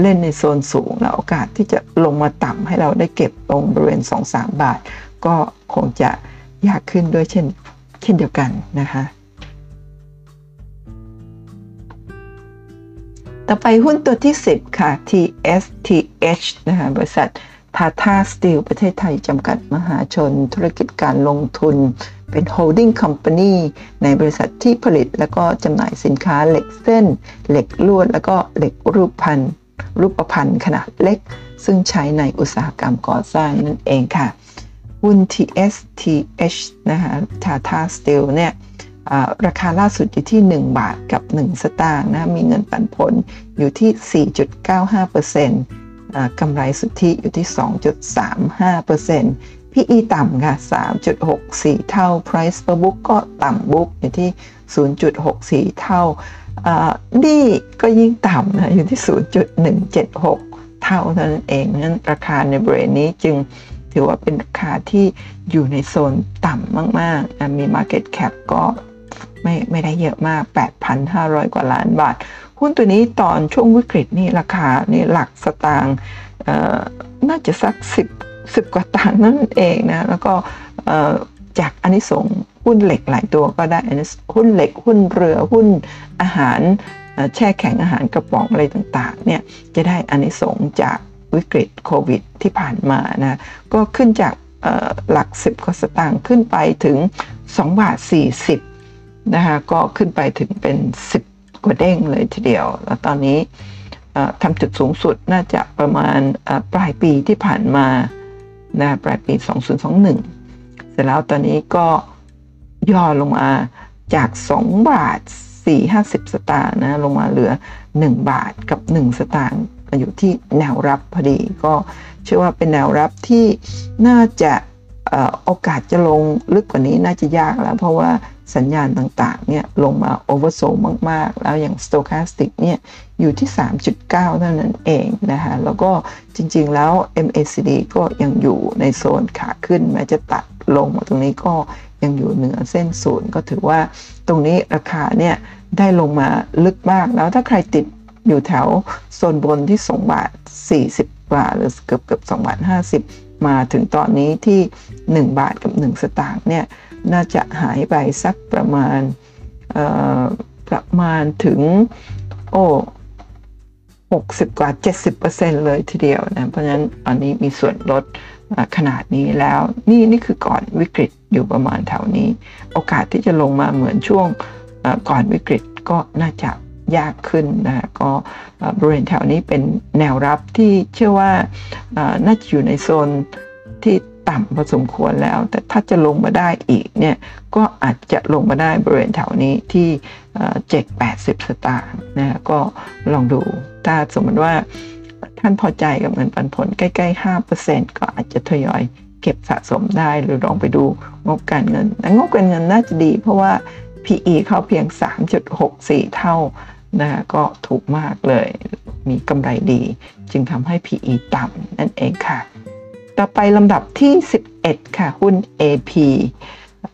เล่นในโซนสูง แล้วโอกาสที่จะลงมาต่ำให้เราได้เก็บตรงบริเวณ 2-3 บาท ก็คงจะยากขึ้นด้วยเช่นเช่นเดียวกันนะคะต่อไปหุ้นตัวที่ 10 ค่ะ TSTH นะคะบริษัททาทาสตีลประเทศไทยจำกัดมหาชน ธุรกิจการลงทุน เป็น holding company ในบริษัทที่ผลิตแล้วก็จำหน่ายสินค้าเหล็กเส้น เหล็กลวด แล้วก็เหล็กรูปพันรูปพันธ์ขนาดเล็ก ซึ่งใช้ในอุตสาหกรรมก่อสร้างนั่นเองค่ะหุ้น TSTH นะคะทาทาสตีลเนี่ยราคาล่าสุดอยู่ที่ 1 บาทกับ 1 สตางค์นะมีเงินปันผลอยู่ที่ 4.95%กำไรสุทธิอยู่ที่ 2.35% PE ต่ำค่ะ 3.64 เท่า Price per book ก็ต่ำบุ๊กอยู่ที่ 0.64 เท่านี่ก็ยิ่งต่ำนะอยู่ที่ 0.176เท่าเท่านั้นเองนั้นราคาในบริเวณนี้จึงถือว่าเป็นราคาที่อยู่ในโซนต่ำมากๆนะมี Market Cap ก็ไม่ไม่ได้เยอะมาก 8,500 กว่าล้านบาท หุ้นตัวนี้ตอนช่วงวิกฤตนี่ราคานี่หลักสตางค์น่าจะสัก 10 10กว่าตังค์นั่นเองนะ แล้วก็จากอันนี้ส่งหุ้นเหล็กหลายตัวก็ได้หุ้นเหล็กหุ้นเรือหุ้นอาหารแช่แข็งอาหารกระป๋องอะไรต่างๆเนี่ยจะได้อันนี้ส่งจากวิกฤตโควิดที่ผ่านมานะก็ขึ้นจากหลัก 10กว่าสตางค์ขึ้นไปถึง 2 บาท 40นะคะก็ขึ้นไปถึงเป็น 10 กว่าเด้งเลยทีเดียว แล้วตอนนี้ทำจุดสูงสุดน่าจะประมาณปลายปีที่ผ่านมา นะปลายปี 2021 เสร็จแล้วตอนนี้ก็ย่อลงมาจาก 2 บาท 4 50 สตางค์นะลงมาเหลือ 1 บาทกับ 1 สตางค์อยู่ที่แนวรับพอดี ก็เชื่อว่าเป็นแนวรับที่น่าจะ โอกาสจะลงลึกกว่านี้น่าจะยากแล้ว เพราะว่าสัญญาณต่างๆเนี่ยลงมาโอเวอร์โซมาก ๆ แล้วอย่าง Stochastic เนี่ยอยู่ที่ 3.9 เท่านั้นเองนะคะแล้วก็จริงๆแล้ว MACD ก็ยังอยู่ในโซนขาขึ้น แม้จะตัดลงมาตรงนี้ก็ยังอยู่เหนือเส้นศูนย์ก็ถือว่าตรงนี้ราคาเนี่ยได้ลงมาลึกมาก แล้วถ้าใครติดอยู่แถวโซนบนที่2บาท40บาทหรือเกือบเกือบ2บาท50 มาถึงตอนนี้ที่ 1 บาทกับ 1 สตางค์เนี่ยน่าจะหายไปสักประมาณประมาณถึงโอ้60 กว่า 70%เลยทีเดียวนะ เพราะฉะนั้นอันนี้มีส่วนลดขนาดนี้แล้ว นี่นี่คือก่อนวิกฤตอยู่ประมาณแถวนี้ โอกาสที่จะลงมาเหมือนช่วงก่อนวิกฤตก็น่าจะ ยากขึ้นนะก็บริเวณแถวนี้เป็นแนวรับที่เชื่อว่าน่าจะอยู่ในโซนที่ต่ำพอสมควรแล้ว แต่ถ้าจะลงมาได้อีกเนี่ยก็อาจจะลงมาได้บริเวณแถวนี้ที่เจ็ดแปดสิบสตางค์นะก็ลองดูถ้าสมมติว่าท่านพอใจกับเงินปันผลใกล้ๆห้าเปอร์เซ็นก็อาจจะทยอยเก็บสะสมได้หรือลองไปดูงบการเงินงบการเงินน่าจะดีเพราะว่า PE เข้าเพียง 3.64 เท่า นะก็ถูกมากเลย มีกำไรดี จึงทำให้ PE ต่ำนั่นเองค่ะ ต่อไปลำดับที่ 11 ค่ะ หุ้น AP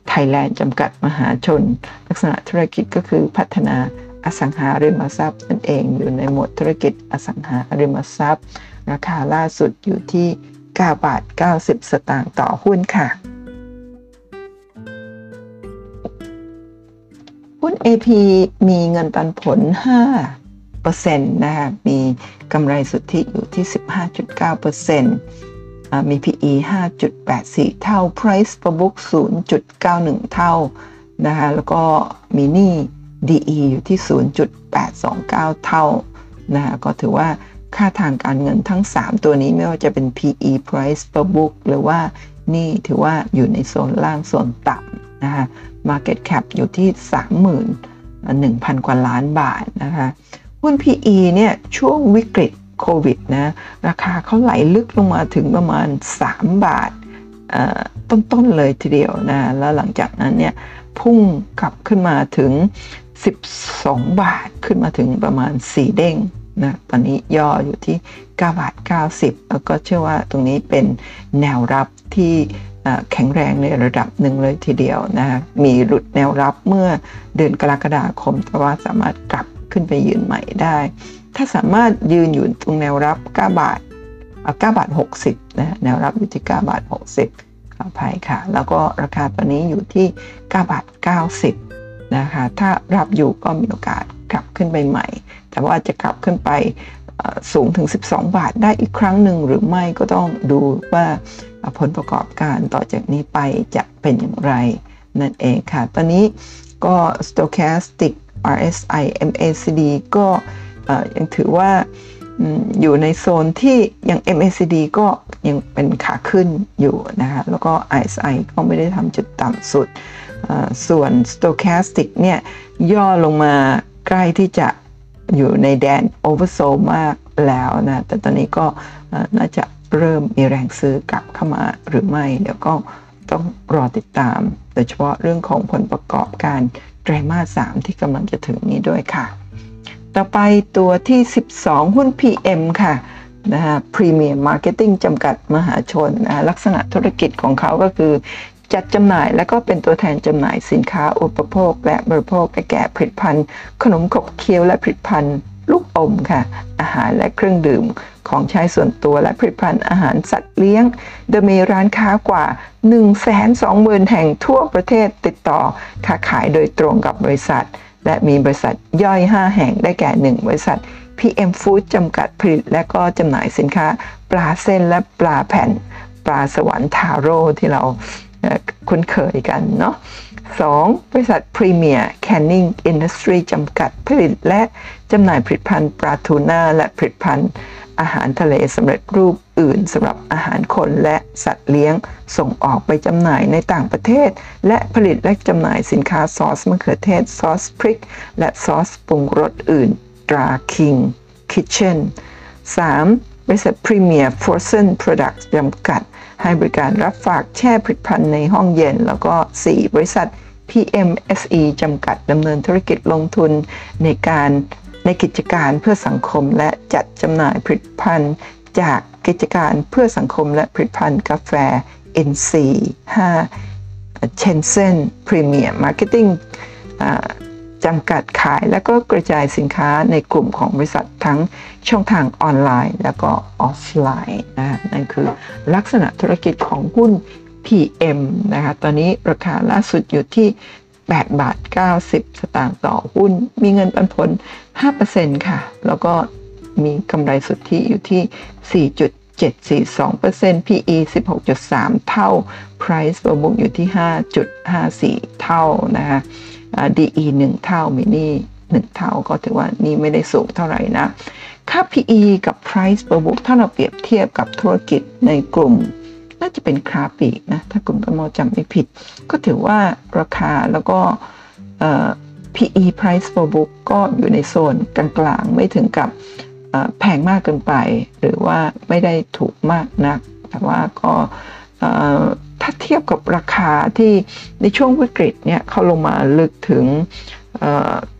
ไทยแลนด์จำกัดมหาชน ลักษณะธุรกิจก็คือพัฒนาอสังหาริมทรัพย์นั่นเองอยู่ในหมวดธุรกิจอสังหาริมทรัพย์ ราคาล่าสุดอยู่ที่ 9 บาท 90 สตางค์ต่อหุ้นค่ะ หุ้น AP มีเงินปันผล 5%นะคะมีกำไรสุทธิอยู่ที่ 15.9%มี PE 5.84 เท่า Price per book 0.91 เท่านะคะแล้วก็มีหนี้ DE อยู่ที่ 0.829 เท่านะคะก็ถือว่าค่าทางการเงินทั้ง 3 ตัวนี้ไม่ว่าจะเป็น PE Price per book หรือว่านี่ถือว่าอยู่ในโซนล่างโซนต่ำนะคะ Market Cap อยู่ที่ 31,000 กว่าล้านบาทนะคะหุ้น PE เนี่ยช่วงวิกฤตโควิดนะราคาเขาไหลลึกลงมาถึงประมาณ 3 บาทต้นๆเลยทีเดียวนะแล้วหลังจากนั้นเนี่ยพุ่งกลับขึ้นมาถึง 12 บาทขึ้นมาถึงประมาณ 4 เด้งนะตอนนี้ย่ออยู่ที่ 9 บาท 90 แล้วก็เชื่อว่าตรงนี้เป็นแนวรับที่ แข็งแรงในระดับหนึ่งเลยทีเดียวนะมีหลุดแนวรับเมื่อเดือนกรกฎาคมแต่ว่าสามารถกลับขึ้นไปยืนใหม่ได้ ถ้าสามารถยืนอยู่ตรงแนวรับ 9 บาท9บาท 60นะแนวรับอยู่ที่9บาท 60ขออภัยค่ะ แล้วก็ราคาตอนนี้อยู่ที่9บาท 90นะคะ ถ้ารับอยู่ก็มีโอกาสกลับขึ้นไปใหม่ แต่ว่าจะกลับขึ้นไปสูงถึง 12 บาทได้อีกครั้งหนึ่งหรือไม่ก็ต้องดูว่า ผลประกอบการต่อจากนี้ไปจะเป็นอย่างไร นั่นเองค่ะ ตอนนี้ก็ Stochastic RSI MACD ก็ยังถือว่าอยู่ในโซนที่ยัง MACD ก็ยังเป็นขาขึ้นอยู่นะคะ แล้วก็ RSI ก็ไม่ได้ทำจุดต่ำสุด ส่วน Stochastic เนี่ย ย่อลงมาใกล้ที่จะอยู่ในแดน oversold มากแล้วนะ แต่ตอนนี้ก็น่าจะ เริ่มมีแรงซื้อกลับเข้ามาหรือไม่ เดี๋ยวก็ต้องรอติดตาม โดยเฉพาะเรื่องของผลประกอบการไตรมาสสามที่กำลังจะถึงนี้ด้วยค่ะ ต่อไปตัวที่ 12 หุ้น PM ค่ะนะฮะ Premier Marketing จำกัดมหาชนนะลักษณะธุรกิจของเขาก็คือ จัดจำหน่ายและก็เป็นตัวแทนจำหน่ายสินค้าอุปโภค และบริโภคแก่ผลิตภัณฑ์ ขนมขบเคี้ยวและผลิตภัณฑ์ ลูกอมค่ะ อาหารและเครื่องดื่ม ของใช้ส่วนตัวและผลิตภัณฑ์อาหารสัตว์เลี้ยง โดยมีร้านค้ากว่า 120,000 แห่งทั่วประเทศติดต่อค้าขายโดยตรงกับบริษัท และมีบริษัทย่อย 5 แห่งได้แก่ 1 บริษัท PM Food จำกัดผลิต และก็จำหน่ายสินค้า ปลาเส้นและปลาแผ่น ปลาสวรรค์ทาโร่ที่เราคุ้นเคยกันเนาะ 2. บริษัท Premier Canning Industry จำกัดผลิตและจำหน่ายผลิตภัณฑ์ปลาทูน่าและผลิตภัณฑ์อาหารทะเลสำเร็จรูปอื่นสำหรับอาหารคนและสัตว์เลี้ยง ส่งออกไปจำหน่ายในต่างประเทศ และผลิตและจำหน่ายสินค้าซอสมะเขือเทศ ซอสพริก และซอสปรุงรสอื่น ตรา King Kitchen 3. บริษัท Premier Frozen Products จำกัด ให้บริการรับฝากแช่ผลิตภัณฑ์ในห้องเย็น แล้วก็ 4. บริษัท PMSE จำกัดดำเนินธุรกิจลงทุนในการในกิจการเพื่อสังคมและจัดจำหน่ายผลิตภัณฑ์ จากกิจการเพื่อสังคมและผลิตภัณฑ์กาแฟ NC 5 c h e n s e n Premier Marketing จำกัดขายและก็กระจายสินค้าในกลุ่มของบริษัททั้งช่องทางออนไลน์ แล้วก็ออฟไลน์นะนั่นคือลักษณะธุรกิจของหุ้น PM นะคะตอนนี้ราคาล่าสุดอยู่ที่ 8 บาท 90 สตางค์ต่อหุ้น มีเงินปันผล 5%ค่ะ แล้วก็มีกำไรสุทธิอยู่ที่ 4.742% PE 16.3 เท่า Price per book อยู่ที่ 5.54 เท่านะคะ DE 1 เท่ามินี่1เท่าก็ถือว่านี่ไม่ได้สูงเท่าไหร่นะค่า PE กับ Price per book ถ้าเราเปรียบเทียบกับธุรกิจในกลุ่ม น่าจะเป็นคราปีนะ ถ้ากลุ่มประมอจำไม่ผิด ก็ถือว่าราคาแล้วก็ PE price per book ก็อยู่ในโซนกลางๆ ไม่ถึงกับแพงมากเกินไป หรือว่าไม่ได้ถูกมากนัก แต่ว่าก็ ถ้าเทียบกับราคาที่ในช่วงวิกฤตเนี่ยเขาลงมาลึกถึง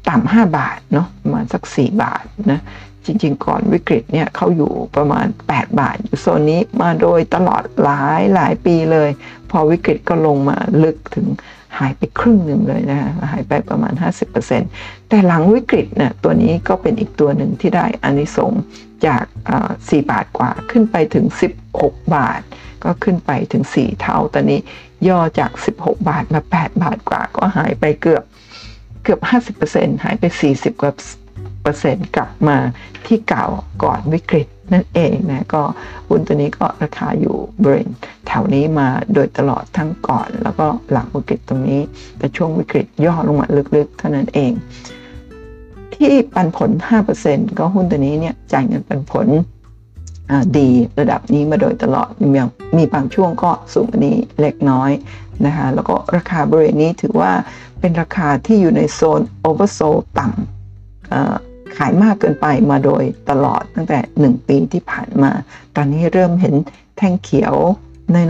ต่ำ5บาทเนาะประมาณสัก 4 บาทนะจริง ๆ ก่อนวิกฤตเนี่ยเขาอยู่ประมาณ 8 บาท อยู่โซนนี้มาโดยตลอดหลายหลายปีเลย พอวิกฤตก็ลงมาลึกถึงหายไปครึ่งหนึ่งเลยนะะหายไปประมาณ 50%แต่หลังวิกฤตเนี่ยตัวนี้ก็เป็นอีกตัวหนึ่งที่ได้อานิสงส์ จาก4บาทกว่าขึ้นไปถึง 16 บาท ก็ขึ้นไปถึง 4 เท่าตอนนี้ย่อจาก 16 บาทมา 8 บาทกว่าก็หายไปเกือบเกือบ 50%หายไป 40กว่ากลับมาที่เก่าก่อนวิกฤตนั่นเองนะก็หุ้นตัวนี้ก็ราคาอยู่บริเวณแถวนี้มาโดยตลอดทั้งก่อน แล้วก็หลังวิกฤตตรงนี้ แต่ช่วงวิกฤตย่อลงมาลึกๆ เท่านั้นเอง ที่ปันผล 5%ก็หุ้นตัวนี้เนี่ยจ่ายเงินปันผลดีระดับนี้มาโดยตลอดมีมีบางช่วงก็สูงกว่านี้เล็กน้อยนะคะแล้วก็ราคาบริเวณนี้ถือว่าเป็นราคาที่อยู่ในโซนโอเวอร์โซต่ำขายมากเกินไปมาโดยตลอดตั้งแต่ 1 ปีที่ผ่านมา ตอนนี้เริ่มเห็นแท่งเขียว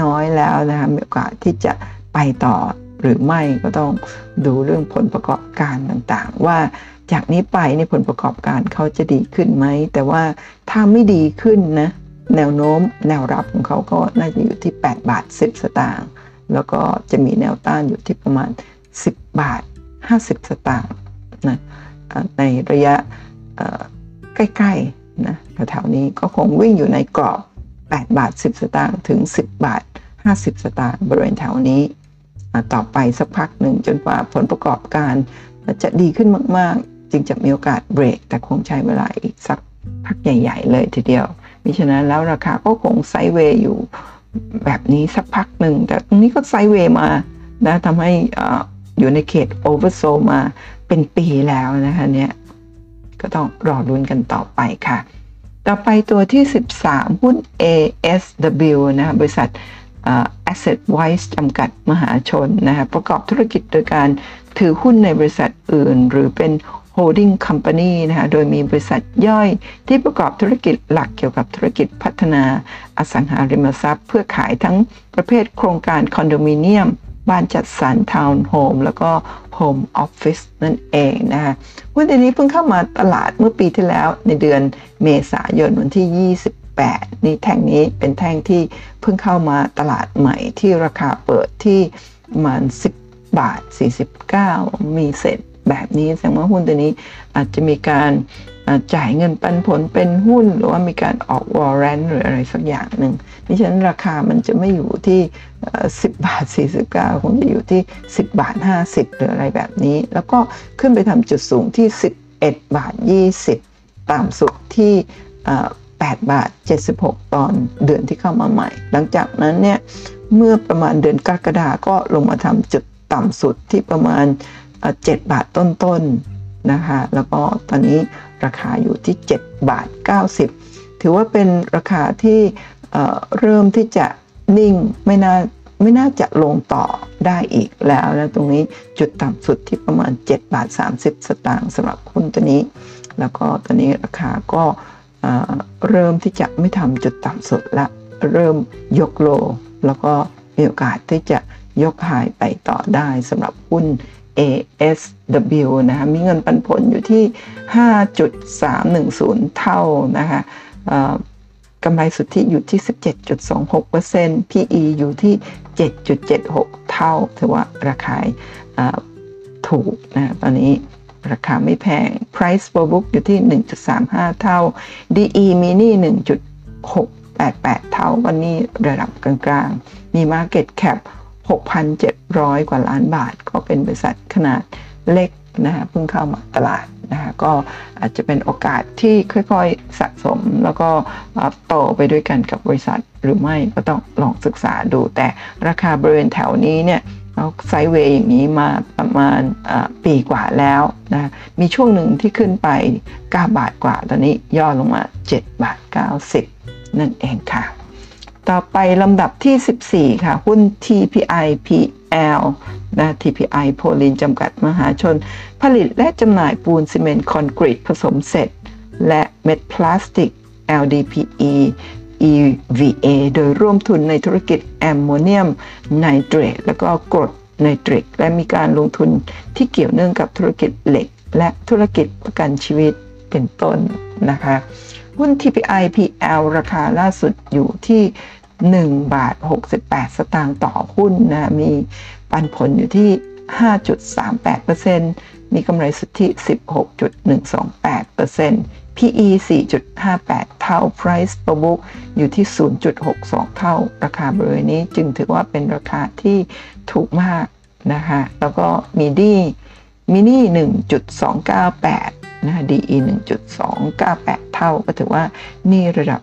น้อยๆแล้วนะคะมีโอกาสที่จะไปต่อหรือไม่ก็ต้องดูเรื่องผลประกอบการต่างๆ ว่า จากนี้ไปในผลประกอบการเขาจะดีขึ้นไหม แต่ว่าถ้าไม่ดีขึ้นนะแนวโน้มแนวรับของเขาก็น่าจะอยู่ที่ 8 บาท 10 สตางค์แล้วก็จะมีแนวต้านอยู่ที่ประมาณ 10 บาท 50 สตางค์นะในระยะใกล้ๆนะแถวๆนี้ก็คงวิ่งอยู่ในกรอบ 8 บาท 10 สตางค์ถึง 10 บาท 50 สตางค์บริเวณแถวนี้ ต่อไปสักพักหนึ่งจนกว่าผลประกอบการจะดีขึ้นมากๆ จึงจะมีโอกาสเบรก แต่คงใช้เวลาอีกสักพักใหญ่ ๆ เลยทีเดียวมิฉะนั้นแล้วราคาก็คงไซเวย์อยู่แบบนี้สักพักหนึ่ง แต่ตรงนี้ก็ไซเวย์มานะทำให้อยู่ในเขตโอเวอร์โซมาเป็นปีแล้วนะคะเนี่ยก็ต้องรอรุ้นกันต่อไปค่ะ ต่อไปตัวที่ 13 หุ้น ASW นะบริษัท Asset Wise จำกัดมหาชนนะประกอบธุรกิจโดยการถือหุ้นในบริษัทอื่น หรือเป็น holding company นะคะโดยมีบริษัทย่อยที่ประกอบธุรกิจหลักเกี่ยวกับธุรกิจพัฒนาอสังหาริมทรัพย์ เพื่อขายทั้งประเภทโครงการคอนโดมิเนียม บ้านจัดสรรทาวน์โฮมแล้วก็โฮมออฟฟิศนั่นเองนะคะหุ้นตัวนี้เพิ่งเข้ามาตลาดเมื่อปีที่แล้วในเดือนเมษายนวันที่28นี่แท่งนี้เป็นแท่งที่เพิ่งเข้ามาตลาดใหม่ที่ราคาเปิดที่ประมาณ 10 บาท 49 มีเสร็จ แบบนี้แสดงว่าหุ้นตัวนี้อาจจะมีการจ่ายเงินปันผลเป็นหุ้น หรือว่ามีการออกวอร์เรนต์หรืออะไรสักอย่างหนึ่งดิฉันราคามันจะไม่อยู่ที่ 10 บาท 49 คงจะอยู่ที่ 10 บาท 50 หรืออะไรแบบนี้ แล้วก็ขึ้นไปทำจุดสูงที่ 11 บาท 20 ต่ำสุดที่8บาท 76 ตอนเดือนที่เข้ามาใหม่ หลังจากนั้นเนี่ย เมื่อประมาณเดือนกรกฎาก็ลงมาทำจุดต่ำสุดที่ประมาณ 7 บาทต้นๆนะคะ แล้วก็ตอนนี้ราคาอยู่ที่ 7 บาท 90 ถือว่าเป็นราคาที่เริ่มที่จะนิ่งไม่น่าไม่น่าจะลงต่อได้อีกแล้วนะตรงนี้จุดต่ำสุดที่ประมาณ 7 บาท 30 สตางค์สำหรับหุ้นตัวนี้ แล้วก็ตอนนี้ราคาก็เริ่มที่จะไม่ทำจุดต่ำสุดละเริ่มยกโล แล้วก็มีโอกาสที่จะยกหายไปต่อได้สำหรับหุ้น ASW นะคะมีเงินปันผลอยู่ที่ 5.310 เท่านะคะกำไรสุทธิอยู่ที่ 17.26% PE อยู่ที่ 7.76 เท่า ถือว่าราคาถูกนะตอนนี้ราคาไม่แพง Price per book อยู่ที่ 1.35 เท่า DE mini 1.688 เท่า วันนี้ระดับกลางๆ มี Market Cap 6,700 กว่าล้านบาท ก็เป็นบริษัทขนาดเล็กนะฮะเพิ่งเข้ามาตลาดนะคะก็อาจจะเป็นโอกาสที่ค่อยๆสะสม แล้วก็โตไปด้วยกันกับบริษัทหรือไม่ก็ต้องลองศึกษาดู แต่ราคาบริเวณแถวนี้เนี่ยเราไซเวย์อย่างนี้มาประมาณปีกว่าแล้วนะมีช่วงหนึ่งที่ขึ้นไป 9 บาทกว่า ตอนนี้ย่อลงมา 7 บาท 90 นั่นเองค่ะ ต่อไปลำดับที่ 14 ค่ะ หุ้น TPI PL นะ TPI โพลีนจำกัดมหาชน ผลิตและจำหน่ายปูนซีเมนต์คอนกรีตผสมเสร็จ และเม็ดพลาสติก LDPE EVA โดยร่วมทุนในธุรกิจแอมโมเนียมไนเตรตและก็กรดไนเตริกและมีการลงทุนที่เกี่ยวเนื่องกับธุรกิจเหล็ก และธุรกิจประกันชีวิตเป็นต้นนะคะ หุ้น TPIPL ราคาล่าสุดอยู่ที่ 1 บาท 68 สตางค์ต่อหุ้นนะมีปันผลอยู่ที่ 5.38%มีกำไรสุทธิ 16.128% PE 4.58 เท่า Price per book อยู่ที่ 0.62 เท่า ราคาบริเวณนี้จึงถือว่าเป็นราคาที่ถูกมากนะคะ แล้วก็มีดีมินี่1.298 นะคะ DE 1.298 เท่า ก็ถือว่านี่ระดับ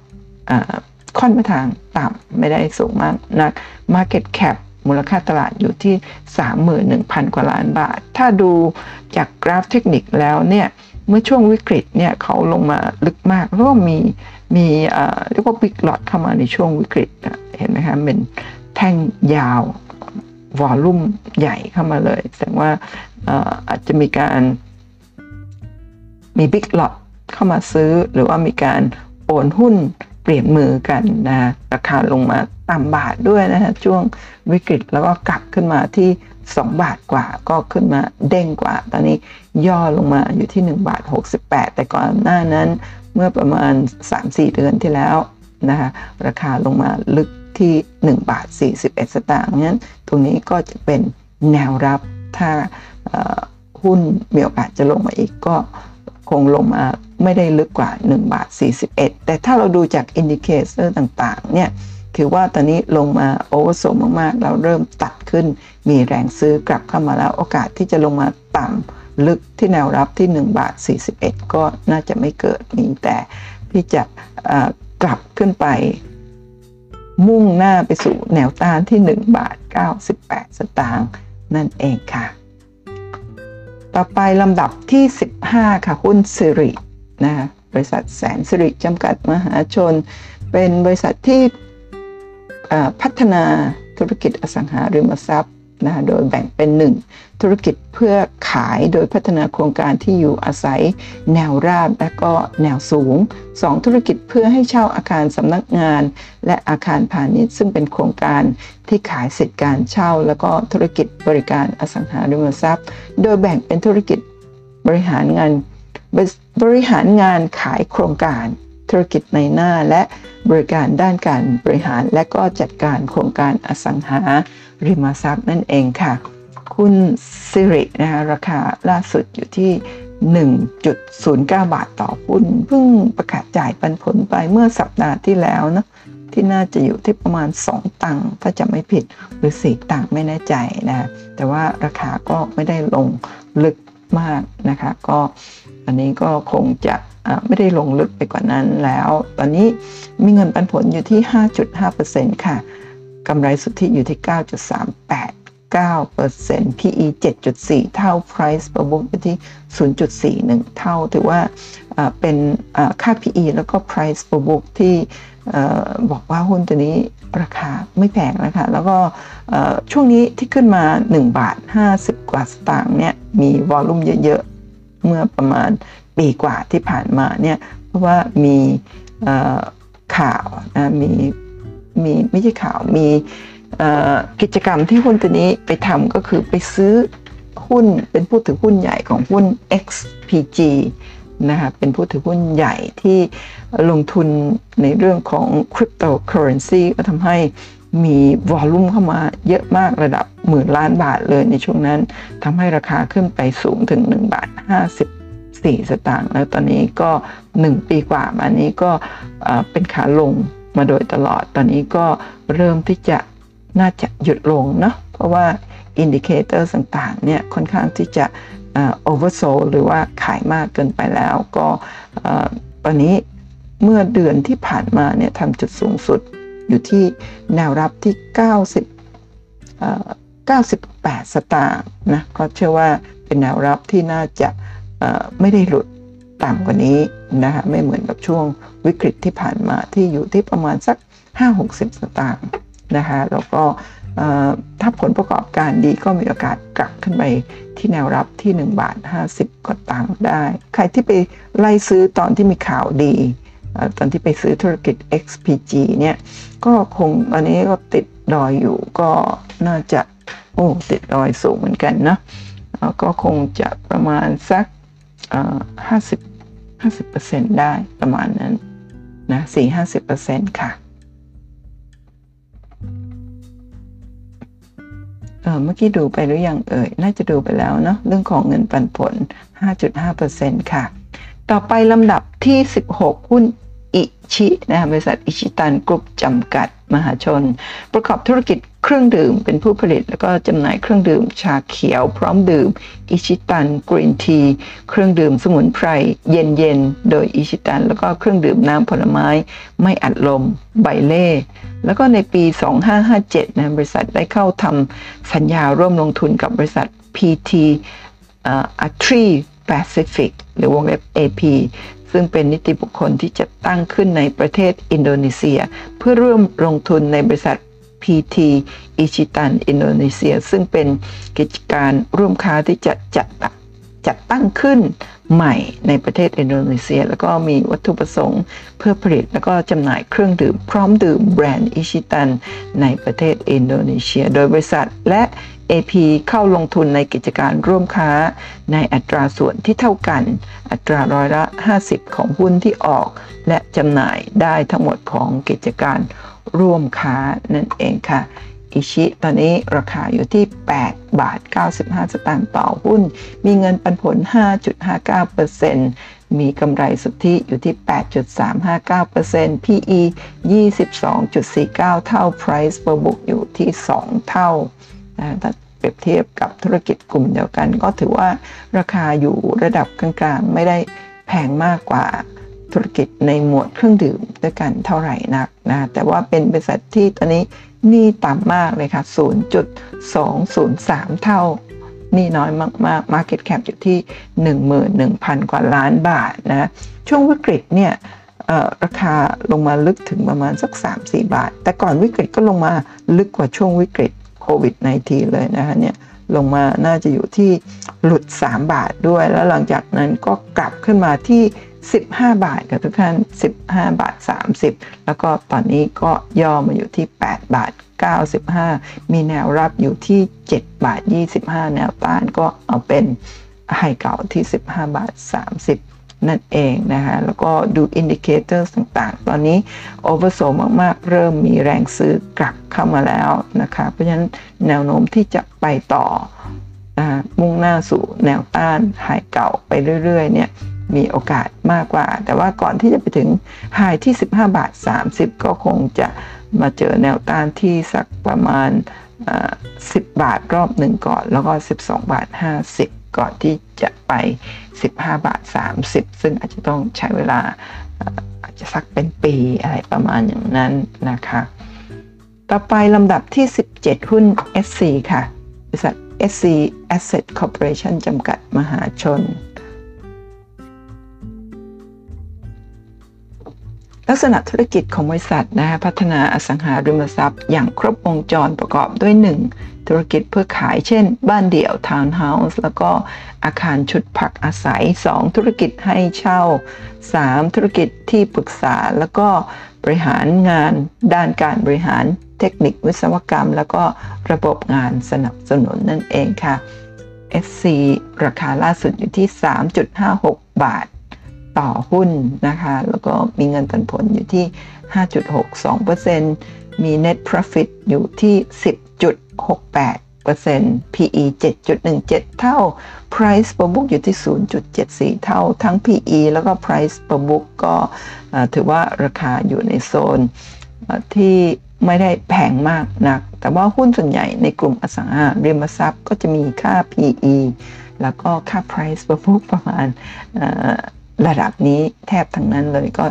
ค่อนมาทางต่ำไม่ได้สูงมากนัก Market Cap มูลค่าตลาดอยู่ที่ 31,000 กว่าล้านบาท ถ้าดูจากกราฟเทคนิคแล้วเนี่ย เมื่อช่วงวิกฤตเนี่ยเขาลงมาลึกมาก แล้วก็มีมีเรียกว่าบิ๊กหลอดเข้ามาในช่วงวิกฤต เห็นไหมคะเป็นแท่งยาววอลลุ่มใหญ่เข้ามาเลย แสดงว่าอาจจะมีการ มีบิ๊กหลอดเข้ามาซื้อ หรือว่ามีการโอนหุ้นเปลี่ยนมือกันนะราคาลงมาต่ำบาทด้วยนะฮะช่วงวิกฤตแล้วก็กลับขึ้นมาที่ 2 บาทกว่าก็ขึ้นมาเด้งกว่า ตอนนี้ย่อลงมาอยู่ที่ 1 บาท 68 แต่ก่อนหน้านั้นเมื่อประมาณ 3-4 เดือนที่แล้วนะคะราคาลงมาลึกที่ 1 บาท 41 สตางค์นั้นตรงนี้ก็จะเป็นแนวรับถ้าหุ้นมีโอกาสจะลงมาอีกก็ คงลงมาไม่ได้ลึกกว่า 1 บาท 41 แต่ถ้าเราดูจาก indicator ต่างๆเนี่ยคือว่าตอนนี้ลงมา oversold มากๆแล้วเริ่มตัดขึ้น มีแรงซื้อกลับเข้ามาแล้วโอกาสที่จะลงมาต่ำลึกที่แนวรับที่ 1 บาท 41 ก็น่าจะไม่เกิดมีแต่ที่จะกลับขึ้นไป มุ่งหน้าไปสู่แนวต้านที่ 1 บาท 98 สตางค์นั่นเองค่ะ ต่อไปลำดับที่ 15 ค่ะ หุ้นสิรินะบริษัทแสนสิริจำกัดมหาชน เป็นบริษัทที่พัฒนาธุรกิจอสังหาริมทรัพย์ นะโดยแบ่งเป็น 1 ธุรกิจเพื่อขายโดยพัฒนาโครงการที่อยู่อาศัย แนวราบและก็แนวสูง 2 ธุรกิจเพื่อให้เช่าอาคารสำนักงาน และอาคารพาณิชย์ ซึ่งเป็นโครงการที่ขายสิทธิการเช่า แล้วก็ธุรกิจบริการอสังหาริมทรัพย์ โดยแบ่งเป็นธุรกิจบริหารงานบริหารงานขายโครงการ ธุรกิจในหน้าและบริการด้านการบริหาร และก็จัดการโครงการอสังหา ริมทรัพย์นั่นเองค่ะ คุณซิรินะคะราคาล่าสุดอยู่ที่ 1.09 บาทต่อหุ้นเพิ่งประกาศจ่ายปันผลไปเมื่อสัปดาห์ที่แล้วนะที่น่าจะอยู่ที่ประมาณ 2 ตังค์ถ้าจะไม่ผิดหรือ 4 ตังค์ไม่แน่ใจนะแต่ว่าราคาก็ไม่ได้ลงลึกมากนะคะ ก็อันนี้ก็คงจะไม่ได้ลงลึกไปกว่านั้นแล้ว ตอนนี้มีเงินปันผลอยู่ที่ 5.5%ค่ะ กำไรสุทธิอยู่ที่ 9.38 9% PE 7.4 เท่า Price per book อยู่ที่ 0.41 เท่า ถือว่าเป็นค่า PE แล้วก็ Price per book ที่บอกว่าหุ้นตัวนี้ราคาไม่แพงนะคะ แล้วก็ช่วงนี้ที่ขึ้นมา 1 บาท 50 กว่าสตางค์เนี่ย มีวอลลุ่มเยอะๆ เมื่อประมาณปีกว่าที่ผ่านมาเนี่ย เพราะว่ามีข่าวนะมี มีไม่ใช่ข่าวมีกิจกรรมที่หุ้นตัวนี้ไปทำก็คือไปซื้อหุ้นเป็นผู้ถือหุ้นใหญ่ของหุ้น XPG นะคะเป็นผู้ถือหุ้นใหญ่ที่ลงทุนในเรื่องของคริปโตเคอเรนซีก็ทำให้มีวอลลุ่มเข้ามาเยอะมากระดับหมื่นล้านบาทเลยในช่วงนั้นทำให้ราคาขึ้นไปสูงถึง 1 บาท 54 สตางค์แล้วตอนนี้ก็ 1 ปีกว่ามานี้ก็เป็นขาลง มาโดยตลอด ตอนนี้ก็เริ่มที่จะน่าจะหยุดลงเนาะ เพราะว่า indicator ต่างๆเนี่ยค่อนข้างที่จะ oversold หรือว่าขายมากเกินไปแล้ว ก็ตอนนี้เมื่อเดือนที่ผ่านมาเนี่ยทำจุดสูงสุดอยู่ที่แนวรับที่ 90 98 สตางค์นะก็เชื่อว่าเป็นแนวรับที่น่าจะไม่ได้หลุด ต่ำกว่านี้นะคะไม่เหมือนกับช่วงวิกฤตที่ผ่านมาที่อยู่ที่ประมาณสัก 5-60 สตางค์นะคะแล้วก็ถ้าผลประกอบการดีก็มีโอกาสกลับขึ้นไปที่แนวรับที่ 1 บาท 50ก็ตังได้ ใครที่ไปไล่ซื้อตอนที่มีข่าวดี ตอนที่ไปซื้อธุรกิจ XPG เนี่ยก็คงตอนนี้ก็ติดดอยอยู่ก็น่าจะโอ้ติดดอยสูงเหมือนกันนะก็คงจะประมาณสักห้าสิบ ห้าสิบเปอร์เซ็นต์ได้ประมาณนั้นนะสี่ห้าสิบเปอร์เซ็นต์ค่ะเออเมื่อกี้ดูไปหรือยังเอ่ย น่าจะดูไปแล้วเนาะเรื่องของเงินปันผล 5.5%ค่ะ ต่อไปลำดับที่ 16 หุ้นอิชินะบริษัทอิชิตันกรุ๊ปจำกัด มหาชน ประกอบธุรกิจเครื่องดื่ม เป็นผู้ผลิต แล้วก็จำหน่ายเครื่องดื่ม ชาเขียว พร้อมดื่ม อิชิตันกรีนที เครื่องดื่มสมุนไพร เย็นๆโดยอิชิตัน แล้วก็เครื่องดื่มน้ำผลไม้ ไม่อัดลม ไบเล่ แล้วก็ในปี 2557นะบริษัทได้เข้าทำสัญญาร่วมลงทุนกับบริษัท PT อัตรีแปซิฟิกหรือวงเล็บ AP ซึ่งเป็นนิติบุคคลที่จะตั้งขึ้นในประเทศอินโดนีเซีย เพื่อร่วมลงทุนในบริษัท PT อิชิตันอินโดนีเซีย ซึ่งเป็นกิจการร่วมค้าที่จะจัด จัดตั้งขึ้นใหม่ในประเทศอินโดนีเซีย แล้วก็มีวัตถุประสงค์เพื่อผลิตแล้วก็จำหน่ายเครื่องดื่มพร้อมดื่มแบรนด์อิชิตัน ในประเทศอินโดนีเซีย โดยบริษัทและ AP เข้าลงทุนในกิจการร่วมค้า ในอัตราส่วนที่เท่ากัน อัตราร้อยละ 50 ของหุ้นที่ออก และจำหน่ายได้ทั้งหมดของกิจการร่วมค้านั่นเองค่ะ อิชิ ตอนนี้ราคาอยู่ที่ 8 บาท 95 สตางค์ต่อหุ้น มีเงินปันผล 5.59%มีกำไรสุทธิอยู่ที่ 8.359% PE 22.49 เท่า Price per book อยู่ที่ 2 เท่าถ้าเปรียบเทียบกับธุรกิจกลุ่มเดียวกัน ก็ถือว่าราคาอยู่ระดับกลางๆ ไม่ได้แพงมากกว่าธุรกิจในหมวดเครื่องดื่มด้วยกันเท่าไหร่นักนะ แต่ว่าเป็นบริษัทที่ตอนนี้ นี่ต่ำมากเลยค่ะ 0.203 เท่า นี่น้อยมากๆ Market Cap อยู่ที่ 11,000 กว่าล้านบาทนะ ช่วงวิกฤตเนี่ยราคาลงมาลึกถึงประมาณสัก 3-4 บาท แต่ก่อนวิกฤตก็ลงมาลึกกว่าช่วงวิกฤตโควิด -19 เลยนะคะเนี่ยลงมาน่าจะอยู่ที่หลุด 3 บาทด้วย แล้วหลังจากนั้นก็กลับขึ้นมาที่ 15 บาทกับทุกท่าน 15 บาท 30 แล้วก็ตอนนี้ก็ย่อมาอยู่ที่ 8 บาท 95 มีแนวรับอยู่ที่ 7 บาท 25 แนวต้านก็เอาเป็น high เก่าที่ 15 บาท 30 นั่นเองนะคะแล้วก็ดู indicator ต่างๆ ตอนนี้ oversold มากๆ เริ่มมีแรงซื้อกลับเข้ามาแล้วนะคะเพราะฉะนั้นแนวโน้มที่จะไปต่อมุ่งหน้าสู่แนวต้าน high เก่าไปเรื่อยๆเนี่ยมีโอกาสมากกว่า แต่ว่าก่อนที่จะไปถึง high ที่ 15 บาท 30 ก็คงจะมาเจอแนวต้านที่สักประมาณ 10 บาทรอบหนึ่งก่อน แล้วก็ 12 บาท 50 ก่อนที่จะไป 15 บาท 30 ซึ่งอาจจะต้องใช้เวลาอาจจะสักเป็นปีอะไรประมาณอย่างนั้นนะคะ ต่อไปลำดับที่ 17 หุ้น SC ค่ะ บริษัท SC Asset Corporation จำกัดมหาชน ลักษณะธุรกิจของบริษัทนะพัฒนาอสังหาริมทรัพย์ อย่างครบวงจรประกอบด้วย 1. ธุรกิจเพื่อขายเช่น บ้านเดี่ยวทาวน์เฮาส์แล้วก็อาคารชุดพักอาศัย 2. ธุรกิจให้เช่า 3. ธุรกิจที่ปรึกษาแล้วก็บริหารงาน ด้านการบริหารเทคนิควิศวกรรม แล้วก็ระบบงานสนับสนุนนั่นเองค่ะ SC ราคาล่าสุดอยู่ที่ 3.56 บาท ต่อหุ้นนะคะ แล้วก็มีเงินปันผลอยู่ที่ 5.62%มี net profit อยู่ที่ 10.68% PE 7.17 เท่า price per book อยู่ที่ 0.74 เท่า ทั้ง PE แล้วก็ price per book ก็ถือว่าราคาอยู่ในโซนที่ไม่ได้แพงมากนัก แต่ว่าหุ้นส่วนใหญ่ในกลุ่มอสังหาริมทรัพย์ก็จะมีค่า PE แล้วก็ค่า price per book ประมาณ ระดับนี้แทบทั้งนั้นเลยก็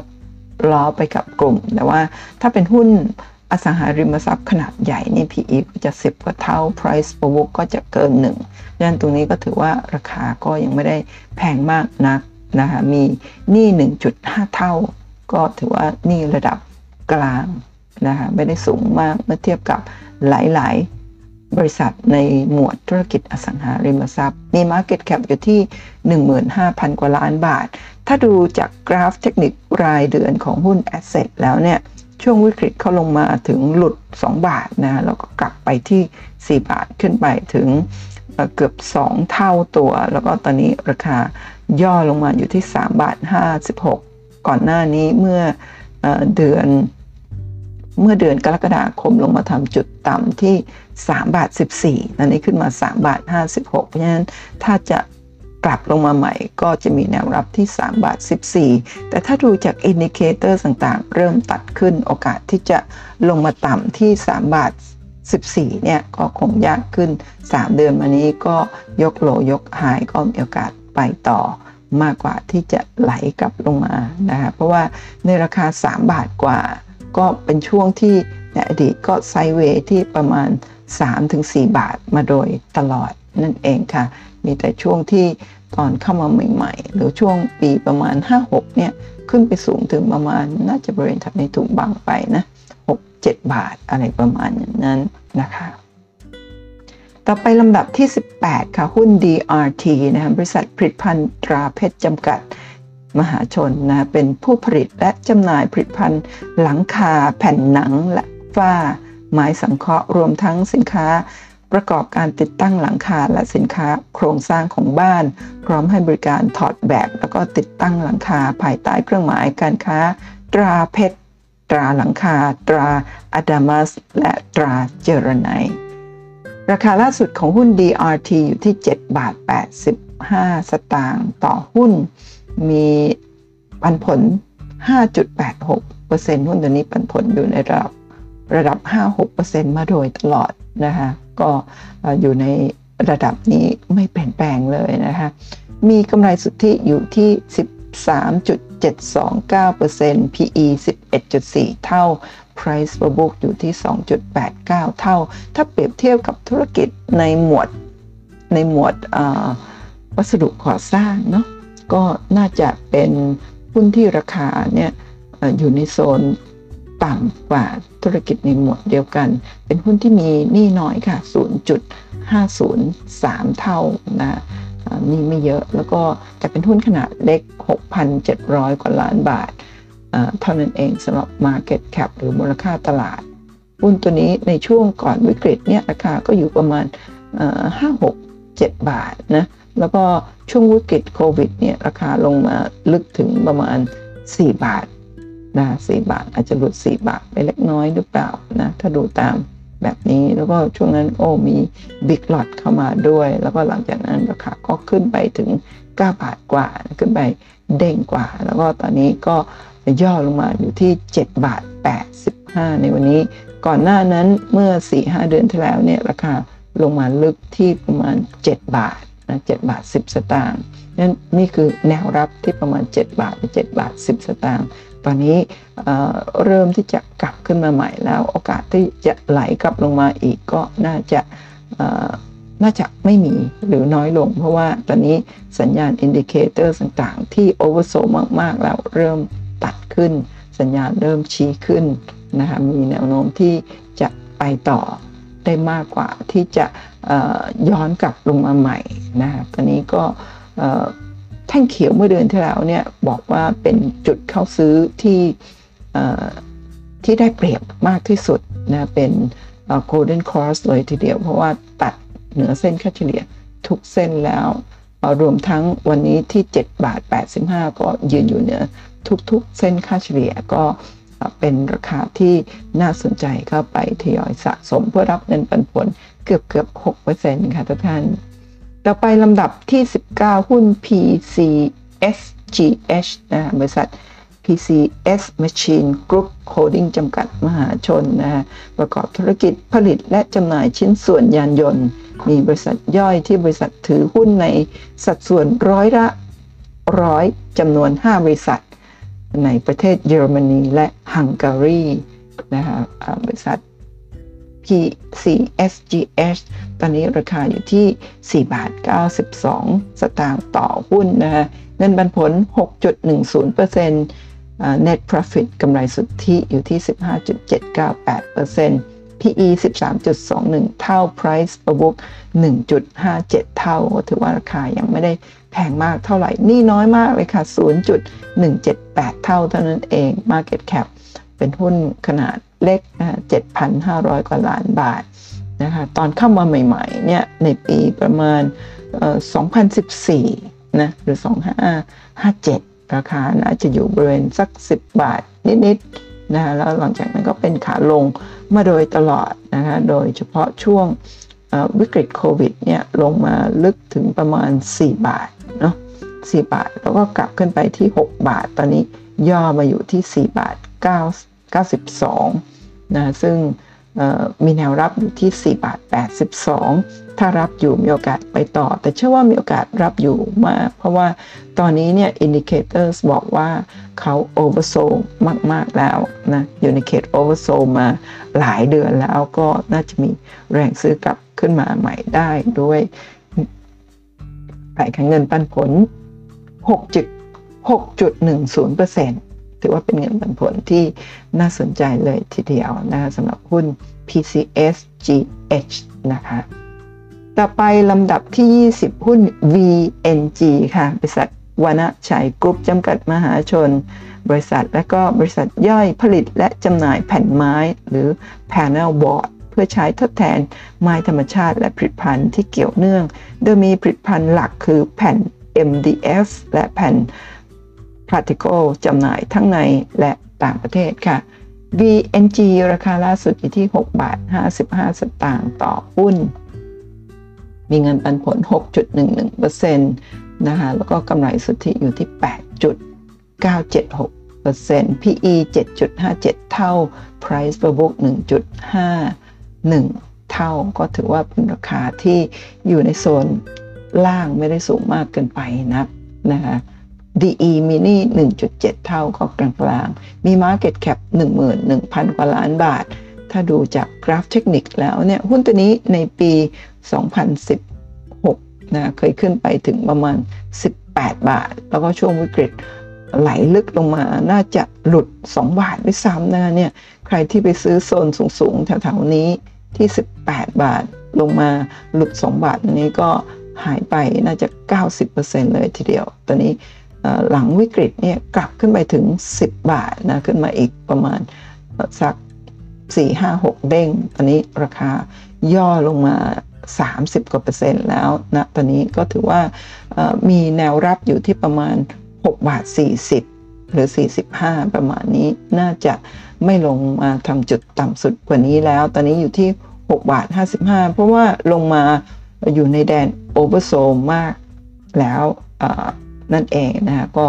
ล้อไปกับกลุ่ม แต่ว่าถ้าเป็นหุ้นอสังหาริมทรัพย์ขนาดใหญ่นี่ PE ก็จะ 10 กว่าเท่า Price per book ก็จะเกินหนึ่งดังนั้นตรงนี้ก็ถือว่าราคาก็ยังไม่ได้แพงมากนักนะคะมีหนี้ 1.5 เท่า ก็ถือว่านี่ระดับกลางนะคะไม่ได้สูงมากเมื่อเทียบกับหลาย ๆ บริษัทในหมวดธุรกิจอสังหาริมทรัพย์ มี Market Cap อยู่ที่ 15,000 กว่าล้านบาท ถ้าดูจากกราฟเทคนิครายเดือนของหุ้น Asset แล้วเนี่ย ช่วงวิกฤตเขาลงมาถึงหลุด 2 บาทนะแล้วก็กลับไปที่ 4 บาทขึ้นไปถึงเกือบ 2 เท่าตัว แล้วก็ตอนนี้ราคาย่อลงมาอยู่ที่ 3 บาท 56 ก่อนหน้านี้เมื่อเดือน เมื่อเดือนกรกฎาคมลงมาทำจุดต่ำที่ 3 บาท 14ตอนนี้ขึ้นมา 3 บาท 56 เพราะฉะนั้นถ้าจะกลับลงมาใหม่ก็จะมีแนวรับที่ 3 บาท 14 แต่ถ้าดูจาก indicator ต่างๆ เริ่มตัดขึ้นโอกาสที่จะลงมาต่ำที่ 3 บาท 14 เนี่ยก็คงยากขึ้น 3 เดือนมานี้ก็ยก low ยก high ก็มีโอกาสไปต่อมากกว่าที่จะไหลกลับลงมานะคะเพราะว่าในราคา 3 บาทกว่า ก็เป็นช่วงที่ในอดีตก็ไซเวย์ที่ประมาณ 3-4 บาทมาโดยตลอดนั่นเองค่ะ มีแต่ช่วงที่ตอนเข้ามาใหม่ ๆ หรือช่วงปีประมาณ 5-6 เนี่ย ขึ้นไปสูงถึงประมาณน่าจะบริเวณทับในถูกบังไปนะ6-7บาทอะไรประมาณนั้นนะคะ ต่อไปลำดับที่ 18 ค่ะ หุ้น DRT นะบริษัทผลิตภัณฑ์ตราเพชรจำกัด มหาชนนะเป็นผู้ผลิตและจำหน่ายผลิตภัณฑ์หลังคาแผ่นหนังและฝ้าไม้สังเคราะห์รวมทั้งสินค้า ประกอบการติดตั้งหลังคาและสินค้าโครงสร้างของบ้าน พร้อมให้บริการถอดแบบ แล้วก็ติดตั้งหลังคาภายใต้เครื่องหมายการค้า ตราเพชร ตราหลังคา ตราอะดามัส และตราเจรไนราคาล่าสุดของหุ้น DRT อยู่ที่ 7 บาท 85 สตางค์ต่อหุ้น มีปันผล 5.86%หุ้นตัวนี้ปันผลอยู่ในระดับระดับ 5-6%มาโดยตลอดนะคะก็อยู่ในระดับนี้ไม่เปลี่ยนแปลงเลยนะคะมีกำไรสุทธิอยู่ที่ 13.729% PE 11.4 เท่า Price per book อยู่ที่ 2.89 เท่า ถ้าเปรียบเทียบกับธุรกิจในหมวดในหมวดวัสดุก่อสร้างเนาะ ก็น่าจะเป็นหุ้นที่ราคาเนี่ยอยู่ในโซนต่ำกว่าธุรกิจในหมวดเดียวกัน เป็นหุ้นที่มีหนี้น้อยค่ะ 0.503 เท่านะนี่ไม่เยอะแล้วก็แต่เป็นหุ้นขนาดเล็ก 6,700 กว่าล้านบาท เท่านั้นเองสำหรับ Market Cap หรือมูลค่าตลาด หุ้นตัวนี้ในช่วงก่อนวิกฤตเนี่ยราคาก็อยู่ประมาณ 5 6 7 บาทนะ แล้วก็ช่วงวิกฤตโควิดเนี่ยราคาลงมาลึกถึงประมาณ 4 บาทนะ4บาท อาจจะหลุด 4 บาทไปเล็กน้อยหรือเปล่านะถ้าดูตามแบบนี้แล้วก็ช่วงนั้นโอ้มีบิ๊กหลอดเข้ามาด้วย แล้วก็หลังจากนั้นราคาก็ขึ้นไปถึง 9 บาทกว่าขึ้นไปเด้งกว่า แล้วก็ตอนนี้ก็ย่อลงมาอยู่ที่ 7 บาท 85 ในวันนี้ ก่อนหน้านั้นเมื่อ 4-5 เดือนที่แล้วเนี่ยราคาลงมาลึกที่ประมาณ 7 บาท นะ7บาท 10 สตางค์นั่นนี่คือแนวรับที่ประมาณ 7 บาท7บาท 10 สตางค์ตอนนี้เริ่มที่จะกลับขึ้นมาใหม่แล้ว โอกาสที่จะไหลกลับลงมาอีกก็น่าจะน่าจะไม่มีหรือน้อยลง เพราะว่าตอนนี้สัญญาณ indicator ต่างๆ ที่ oversold มาก ๆ แล้วเริ่มตัดขึ้น สัญญาณเริ่มชี้ขึ้นนะคะมีแนวโน้มที่จะไปต่อ ได้มากกว่าที่จะย้อนกลับลงมาใหม่นะคะตอนนี้ก็แท่งเขียวเมื่อเดือนที่แล้วเนี่ยบอกว่าเป็นจุดเข้าซื้อที่ที่ได้เปรียบมากที่สุดนะเป็น golden cross เลยทีเดียว เพราะว่าตัดเหนือเส้นค่าเฉลี่ยทุกเส้นแล้วรวมทั้งวันนี้ที่ 7 บาท 85 ก็ยืนอยู่เหนือทุกๆ เส้นค่าเฉลี่ยก็ เป็นราคาที่น่าสนใจเข้าไปทยอยสะสมเพื่อรับเงินปันผลเกือบเกือบ6%ค่ะทุกท่าน ต่อไปลำดับที่ 19 หุ้น PCSGH นะบริษัท PCS Machine Group Holding จำกัดมหาชนนะประกอบธุรกิจผลิตและจำหน่ายชิ้นส่วนยานยนต์ มีบริษัทย่อยที่บริษัทถือหุ้นในสัดส่วนร้อยละร้อยจำนวน 5 บริษัท ในประเทศเยอรมนีและฮังการีนะคะบริษัท PCSGH ตอนนี้ราคาอยู่ที่ 4 บาท 92 สตางค์ต่อหุ้นนะคะเงินปันผล 6.10% net profit กำไรสุทธิอยู่ที่ 15.798% PE 13.21 เท่า price per book 1.57 เท่า ถือว่าราคายังไม่ได้ แพงมากเท่าไหร่ นี่น้อยมากเลยค่ะ 0.178 เท่าเท่านั้นเอง market cap เป็นหุ้นขนาดเล็กนะ7,500 กว่าล้านบาทนะคะตอนเข้ามาใหม่ๆเนี่ยในปีประมาณ 2014 นะหรือ 2557 ราคาน่าจะอยู่บริเวณสัก 10 บาทนิดๆนะคะแล้วหลังจากนั้นก็เป็นขาลงมาโดยตลอดนะคะโดยเฉพาะช่วง วิกฤตโควิดเนี่ยลงมาลึกถึงประมาณ 4 บาทเนาะ4บาท แล้วก็กลับขึ้นไปที่ 6 บาท ตอนนี้ย่อมาอยู่ที่ 4 บาท 9 92นะซึ่ง มีแนวรับอยู่ที่ 4 บาท 82 ถ้ารับอยู่มีโอกาสไปต่อ แต่เชื่อว่ามีโอกาสรับอยู่มาก เพราะว่าตอนนี้เนี่ย indicator บอกว่าเขา oversold มาก ๆ แล้วนะอยู่ในเขต oversold มาหลายเดือนแล้วก็น่าจะมีแรงซื้อกลับขึ้นมาใหม่ได้ด้วยขายเงินปันผล 6.6.10% ถือว่าเป็นเงินปันผลที่น่าสนใจเลยทีเดียวนะสำหรับหุ้น PCSGH นะคะต่อไปลำดับที่ 20 หุ้น VNG ค่ะ บริษัทวานะชัยกรุ๊ปจำกัดมหาชน บริษัทและก็บริษัทย่อยผลิตและจำหน่ายแผ่นไม้หรือ panel board เพื่อใช้ทดแทนไม้ธรรมชาติและผลิตภัณฑ์ที่เกี่ยวเนื่อง โดยมีผลิตภัณฑ์หลักคือแผ่น MDF และแผ่น Particle จำหน่ายทั้งในและต่างประเทศค่ะ VNG ราคาล่าสุดอยู่ที่ 6 บาท 55 สตางค์ต่อหุ้น มีเงินปันผล 6.11%นะคะ แล้วก็กำไรสุทธิอยู่ที่ 8.976% PE 7.57 เท่า Price per book 1.51 เท่า ก็ถือว่าเป็นราคาที่อยู่ในโซนล่างไม่ได้สูงมากเกินไปนักนะคะ DE mini 1.7 เท่าก็กลางๆ มี Market Cap 11,000 กว่าล้านบาท ถ้าดูจากกราฟเทคนิคแล้วเนี่ย หุ้นตัวนี้ในปี 2016 นะ เคยขึ้นไปถึงประมาณ 18 บาท แล้วก็ช่วงวิกฤตไหลลึกลงมา น่าจะหลุด 2 บาทด้วยซ้ำนะเนี่ย ใครที่ไปซื้อโซนสูงๆ แถวๆนี้ที่ 18 บาทลงมาหลุด 2 บาทอันนี้ก็หายไปน่าจะ 90%เลยทีเดียว ตอนนี้ หลังวิกฤตเนี่ยกลับขึ้นไปถึง 10 บาทนะขึ้นมาอีกประมาณสัก 4 5 6 เด้ง ตอนนี้ราคาย่อลงมา 30 กว่าเปอร์เซ็นต์แล้วนะตอนนี้ก็ถือว่ามีแนวรับอยู่ที่ประมาณ 6 บาท 40 หรือ 45 ประมาณนี้น่าจะไม่ลงมาทำจุดต่ำสุดกว่านี้แล้ว ตอนนี้อยู่ที่ 6 บาท 55 เพราะว่าลงมาอยู่ในแดน oversold มากแล้ว นั่นเองนะคะก็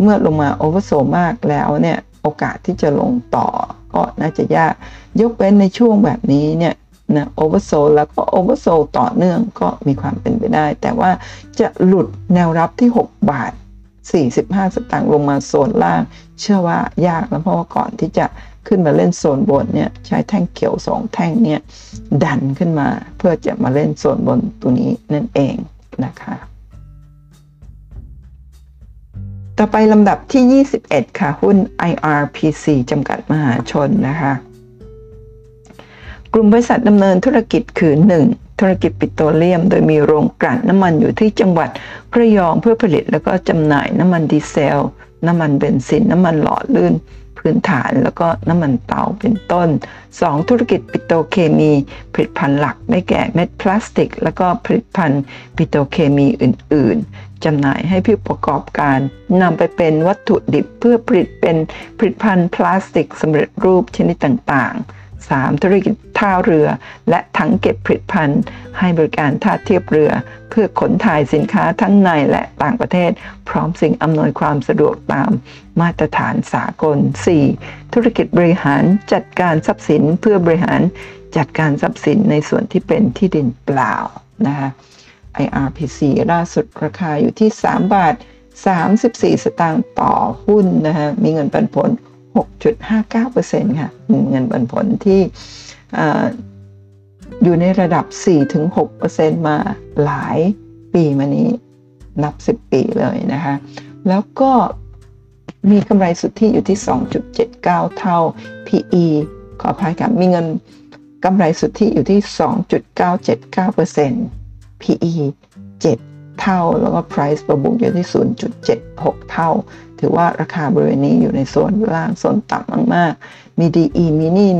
เมื่อลงมา oversold มากแล้วเนี่ยโอกาสที่จะลงต่อก็น่าจะยากยกเว้นในช่วงแบบนี้เนี่ยนะ oversold แล้วก็ oversold ต่อเนื่องก็มีความเป็นไปได้ แต่ว่าจะหลุดแนวรับที่ 6 บาท 45 สตางค์ลงมาโซนล่าง เชื่อว่ายากแล้วเพราะว่าก่อนที่จะขึ้นมาเล่นโซนบนเนี่ยใช้แท่งเขียวสองแท่งเนี่ยดันขึ้นมาเพื่อจะมาเล่นโซนบนตัวนี้นั่นเองนะคะ ต่อไปลำดับที่ 21 ค่ะ หุ้น IRPC จำกัดมหาชนนะคะ กลุ่มบริษัทดำเนินธุรกิจคือ 1. ธุรกิจปิโตรเลียม โดยมีโรงกลั่นน้ำมันอยู่ที่จังหวัดระยองเพื่อผลิตแล้วก็จำหน่ายน้ำมันดีเซล น้ำมันเบนซิน น้ำมันหล่อลื่น พื้นฐาน แล้วก็น้ำมันเตาเป็นต้น 2. ธุรกิจปิโตเคมี ผลิตภัณฑ์หลักได้แก่เม็ดพลาสติก แล้วก็ผลิตภัณฑ์ปิโตเคมีอื่น ๆจำหน่ายให้ผู้ประกอบการนำไปเป็นวัตถุดิบเพื่อผลิตเป็นผลิตภัณฑ์พลาสติกสำเร็จรูปชนิดต่างๆ 3. ธุรกิจท่าเรือ และถังเก็บผลิตภัณฑ์ ให้บริการท่าเทียบเรือ เพื่อขนถ่ายสินค้าทั้งในและต่างประเทศ พร้อมสิ่งอำนวยความสะดวกตามมาตรฐานสากล 4. ธุรกิจบริหารจัดการทรัพย์สินเพื่อบริหารจัดการทรัพย์สินในส่วนที่เป็นที่ดินเปล่านะคะ IRPC ล่าสุดราคาอยู่ที่ 3 บาท 34 สตางค์ต่อหุ้นนะคะมีเงินปันผล 6.59%ค่ะเงินปันผลที่อยู่ในระดับ 4-6%มาหลายปีมานี้นับ 10 ปีเลยนะคะ แล้วก็มีกำไรสุทธิอยู่ที่ 2.79 เท่า PE ขออภัยค่ะมีเงินกำไรสุทธิอยู่ที่ 2.979% PE 7 เท่า แล้วก็ Price per book อยู่ที่ 0.76 เท่า ถือว่าราคาบริเวณนี้อยู่ในโซนล่างโซนต่ำมากๆ มี DE มีนี่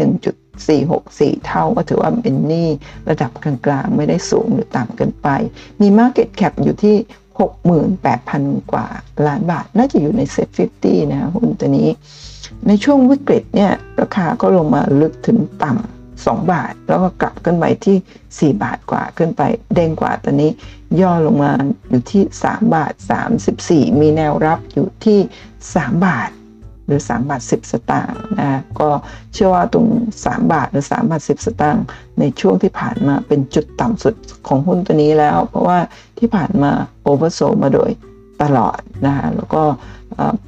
1.464 เท่าก็ถือว่าเป็นนี่ระดับกลางๆ ไม่ได้สูงหรือต่ำเกินไป มี Market Cap อยู่ที่ 68,000 กว่าล้านบาท น่าจะอยู่ในเซ็ต50 นะหุ้นตัวนี้ ในช่วงวิกฤตเนี่ยราคาก็ลงมาลึกถึงต่ำ 2 บาท แล้วก็กลับขึ้นไปที่ 4 บาทกว่าขึ้นไปเด้งกว่าตอนนี้ ย่อลงมาอยู่ที่ 3 บาท 34 มีแนวรับอยู่ที่ 3 บาท หรือ 3 บาท 10 สตางค์นะก็เชื่อว่าตรง 3 บาทหรือ 3 บาท 10 สตางค์ในช่วงที่ผ่านมาเป็นจุดต่ำสุดของหุ้นตัวนี้แล้ว เพราะว่าที่ผ่านมา oversold มาโดยตลอดนะแล้วก็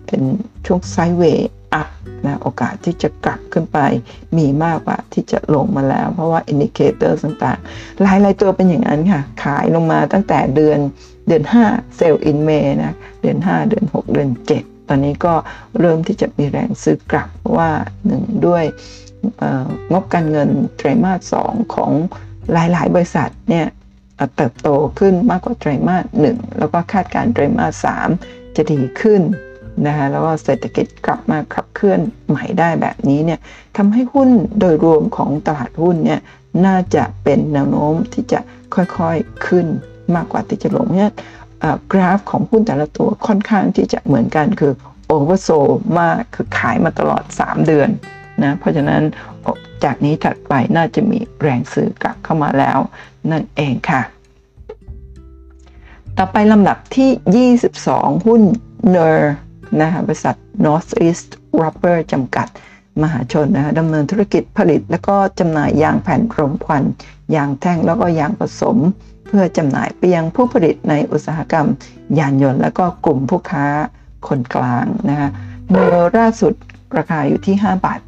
เป็นช่วง sideway up นะโอกาสที่จะกลับขึ้นไป มีมากกว่าที่จะลงมาแล้ว เพราะว่า indicator ต่างๆ หลายๆตัวเป็นอย่างนั้นค่ะ ขายลงมาตั้งแต่เดือนเดือน 5 sell in May นะ เดือน 5 เดือน 6 เดือน 7 ตอนนี้ก็เริ่มที่จะมีแรงซื้อกลับเพราะว่าหนึ่งด้วยงบการเงินไตรมาส 2 ของหลายๆ บริษัทเนี่ยเติบโตขึ้นมากกว่าไตรมาส 1 แล้วก็คาดการไตรมาส 3 จะดีขึ้น นะคะแล้วก็เศรษฐกิจกลับมาขับเคลื่อนใหม่ได้แบบนี้เนี่ยทำให้หุ้นโดยรวมของตลาดหุ้นเนี่ยน่าจะเป็นแนวโน้มที่จะค่อยๆขึ้นมากกว่าที่จะลงเนี่ยกราฟของหุ้นแต่ละตัวค่อนข้างที่จะเหมือนกันคือโอเวอร์โซมากคือขายมาตลอด 3 เดือนนะเพราะฉะนั้นจากนี้ถัดไปน่าจะมีแรงซื้อกลับเข้ามาแล้ว นั่นเองค่ะ ต่อไปลำดับที่ 22 หุ้น NER น นะคะบริษัท Northeast Rubber จำกัดมหาชนนะคะดำเนินธุรกิจผลิต แล้วก็จำหน่ายยางแผ่นรมควัน ยางแท่งแล้วก็ยางผสม เพื่อจำหน่ายไปยังผู้ผลิตในอุตสาหกรรม ยานยนต์ แล้วก็กลุ่มผู้ค้าคนกลางนะคะเมื่อล่าสุดราคาอยู่ที่ 5 บาท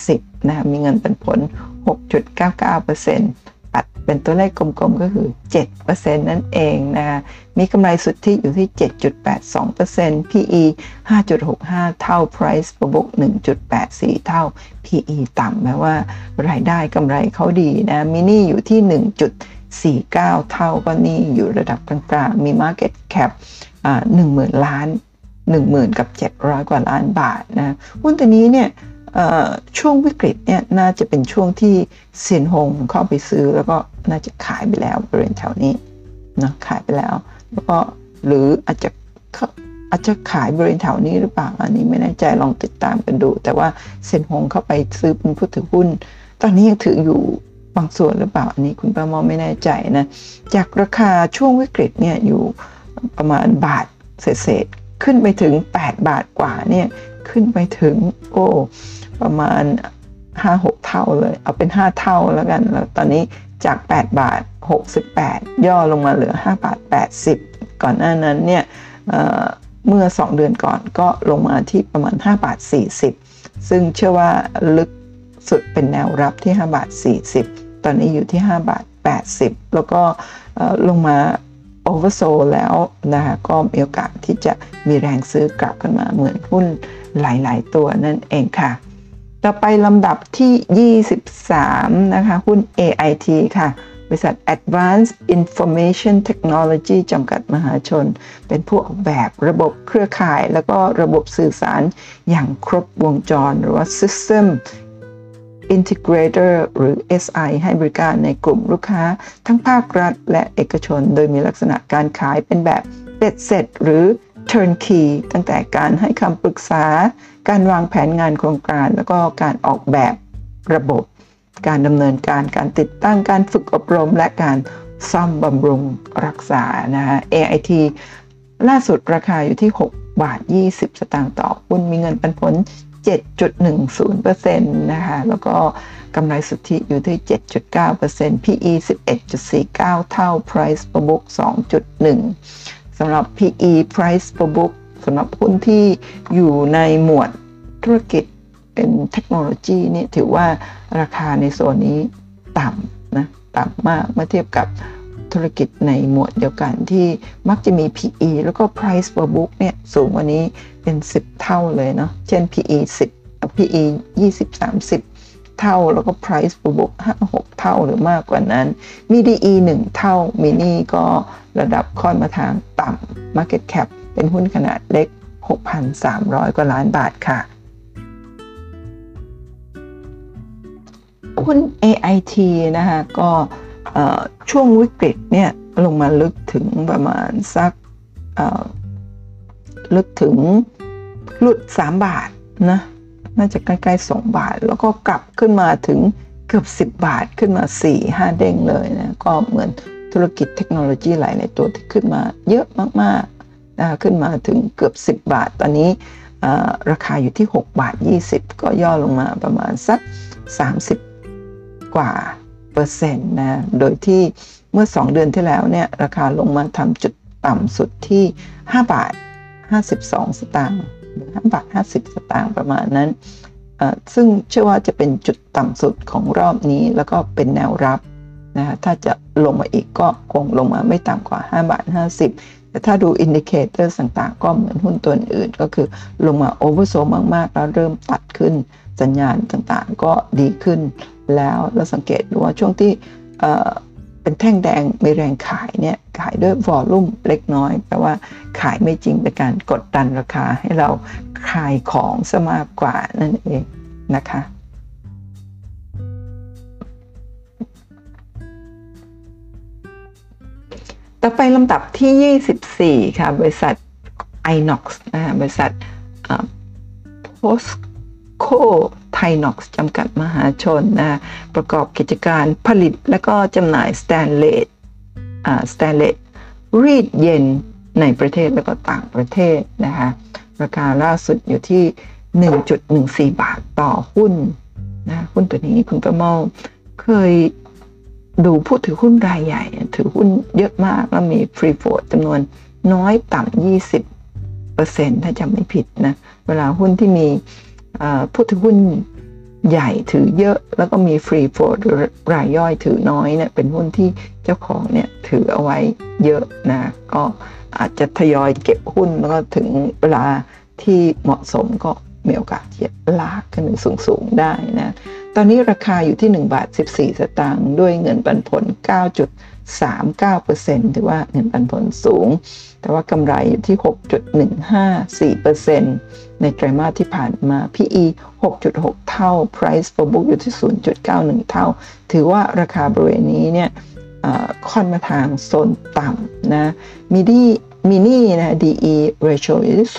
80นะคะมีเงินเป็นผล 6.99%ตปัด เป็นตัวเลขกลมๆก็คือ 7%นั่นเองนะคะมีกำไรสุทธิอยู่ที่ 7.82% PE 5.65 เท่า Price per book 1.84 เท่า PE ต่ำแม้ว่ารายได้กำไรเขาดีนะมินี่อยู่ที่ 1.49 เท่าก็นี่อยู่ระดับกลางๆ มี Market Cap อ่า10,000 ล้าน 10,000 กับ 700 กว่าล้านบาทนะหุ้นตัวนี้เนี่ย ช่วงวิกฤตเนี่ยน่าจะเป็นช่วงที่เซียนหงเข้าไปซื้อ แล้วก็น่าจะขายไปแล้วบริเวณแถวนี้นะขายไปแล้ว แล้วก็หรืออาจจะอาจจะขายบริเวณแถวนี้หรือเปล่าอันนี้ไม่แน่ใจลองติดตามกันดู แต่ว่าเซียนหงเข้าไปซื้อเป็นผู้ถือหุ้น ตอนนี้ยังถืออยู่บางส่วนหรือเปล่าอันนี้คุณประมอไม่แน่ใจนะจากราคาช่วงวิกฤตเนี่ยอยู่ประมาณบาทเศษขึ้นไปถึง 8 บาทกว่าเนี่ย ขึ้นไปถึง โอ้ประมาณ 5-6 เท่าเลย เอาเป็น 5 เท่าแล้วกันแล้วตอนนี้จาก 8 บาท 68 ย่อลงมาเหลือ 5 บาท 80 ก่อนหน้านั้นเนี่ยเเมื่อ 2 เดือนก่อนก็ลงมาที่ประมาณ 5 บาท 40 ซึ่งเชื่อว่าลึกสุดเป็นแนวรับที่ 5 บาท 40 ตอนนี้อยู่ที่ 5 บาท 80 แล้วก็ลงมา โอเวอร์โซแล้วนะคะก็มีโอกาสที่จะมีแรงซื้อกลับขึ้นมาเหมือนหุ้นหลาย ๆ ตัวนั่นเองค่ะ ต่อไปลำดับที่ 23 นะคะ หุ้น AIT ค่ะ บริษัท Advanced Information Technology จำกัดมหาชน เป็นผู้ออกแบบระบบเครือข่าย แล้วก็ระบบสื่อสารอย่างครบวงจรหรือว่า System Integrator หรือ SI ให้บริการในกลุ่มลูกค้า ทั้งภาครัฐและเอกชน โดยมีลักษณะการขายเป็นแบบเบ็ดเสร็จหรือ turnkey ตั้งแต่การให้คำปรึกษา การวางแผนงานโครงการ แล้วก็การออกแบบระบบ การดำเนินการการติดตั้งการฝึกอบรม และการซ่อมบำรุงรักษานะฮะ AIT ล่าสุดราคาอยู่ที่ 6 บาท 20 สตางค์ต่อหุ้นมีเงินปันผล 7.10%นะคะแล้วก็กำไรสุทธิอยู่ที่ 7.9% PE 11.49 เท่า Price per book 2.1 สำหรับ PE price per book สำหรับหุ้นที่อยู่ในหมวดธุรกิจเป็นเทคโนโลยีนี่ถือว่าราคาในโซนนี้ต่ำนะต่ำมากเมื่อเทียบกับธุรกิจในหมวดเดียวกันที่มักจะมี PE แล้วก็ price per book เนี่ยสูงกว่านี้ เป็น 10 เท่าเลยเนาะเช่น PE 10 PE 20 30 เท่าแล้วก็ price per book 5 6 เท่าหรือมากกว่านั้น มี DE 1 เท่ามินี่ก็ระดับค่อนมาทางต่ำ Market Cap เป็นหุ้นขนาดเล็ก 6,300 กว่าล้านบาทค่ะหุ้น AIT นะคะก็ช่วงวิกฤตเนี่ยลงมาลึกถึงประมาณสักลึกถึง หลุด 3 บาทนะน่าจะใกล้ๆ 2 บาท แล้วก็กลับขึ้นมาถึงเกือบ 10 บาทขึ้นมา 4-5 เด้งเลยนะก็เหมือนธุรกิจเทคโนโลยีหลายในตัวที่ขึ้นมาเยอะมากๆนะขึ้นมาถึงเกือบ 10 บาท ตอนนี้ราคาอยู่ที่ 6 บาท 20 ก็ย่อลงมาประมาณสัก 30 กว่าเปอร์เซ็นต์นะโดยที่เมื่อ 2 เดือนที่แล้วเนี่ยราคาลงมาทำจุดต่ำสุดที่ 5 บาท 52 สตางค์ 5บาท50 สตางค์ประมาณนั้น ซึ่งเชื่อว่าจะเป็นจุดต่ำสุดของรอบนี้ แล้วก็เป็นแนวรับนะถ้าจะลงมาอีกก็คงลงมาไม่ต่ำกว่า 5 บาท 50 แต่ถ้าดู indicator ต่างๆ ก็เหมือนหุ้นตัวอื่นก็คือลงมา oversold มากๆ แล้วเริ่มตัดขึ้นสัญญาณต่างๆ ก็ดีขึ้นแล้วเราสังเกตดูว่าช่วงที่ เป็นแท่งแดงมีแรงขายเนี่ยขายด้วย volume เล็กน้อยแปลว่าขายไม่จริงเป็นการกดดันราคาให้เราขายของซะมากกว่านั่นเองนะคะต่อไปลำดับที่ 24 ค่ะ บริษัท Inox นะบริษัท Postco Tinox จำกัดมหาชนนะประกอบกิจการผลิตและก็จำหน่ายสแตนเลสสแตนเลสรีดเย็นในประเทศและก็ต่างประเทศนะคะราคาล่าสุดอยู่ที่ 1.14 บาทต่อหุ้นนะหุ้นตัวนี้คุณประเมาเคยดูผู้ถือหุ้นรายใหญ่ ถือหุ้นเยอะมาก แล้วมีฟรีโฟลจำนวนน้อยต่ำยี่สิบเปอร์เซ็นถ้าจำไม่ผิดนะ เวลาหุ้นที่มี ผู้ถือหุ้นใหญ่ถือเยอะ แล้วก็มีฟรีโฟลดรายย่อยถือน้อยเนี่ยเป็นหุ้นที่เจ้าของเนี่ยถือเอาไว้เยอะนะก็อาจจะทยอยเก็บหุ้นแล้วก็ถึงเวลาที่เหมาะสมก็มีโอกาสที่ลากขึ้นสูงสูงได้นะตอนนี้ราคาอยู่ที่1บาท14 สตางค์ด้วยเงินปันผล 9.39%ถือว่าเงินปันผลสูง แต่ว่ากำไรอยู่ที่ 6.154%ในไตรมาสที่ผ่านมา PE 6.6 เท่า Price per book อยู่ที่ 0.91 เท่า ถือว่าราคาบริเวณนี้เนี่ยค่อนมาทางโซนต่ำนะมีดีมินี่นะ DE ratio อยู่ที่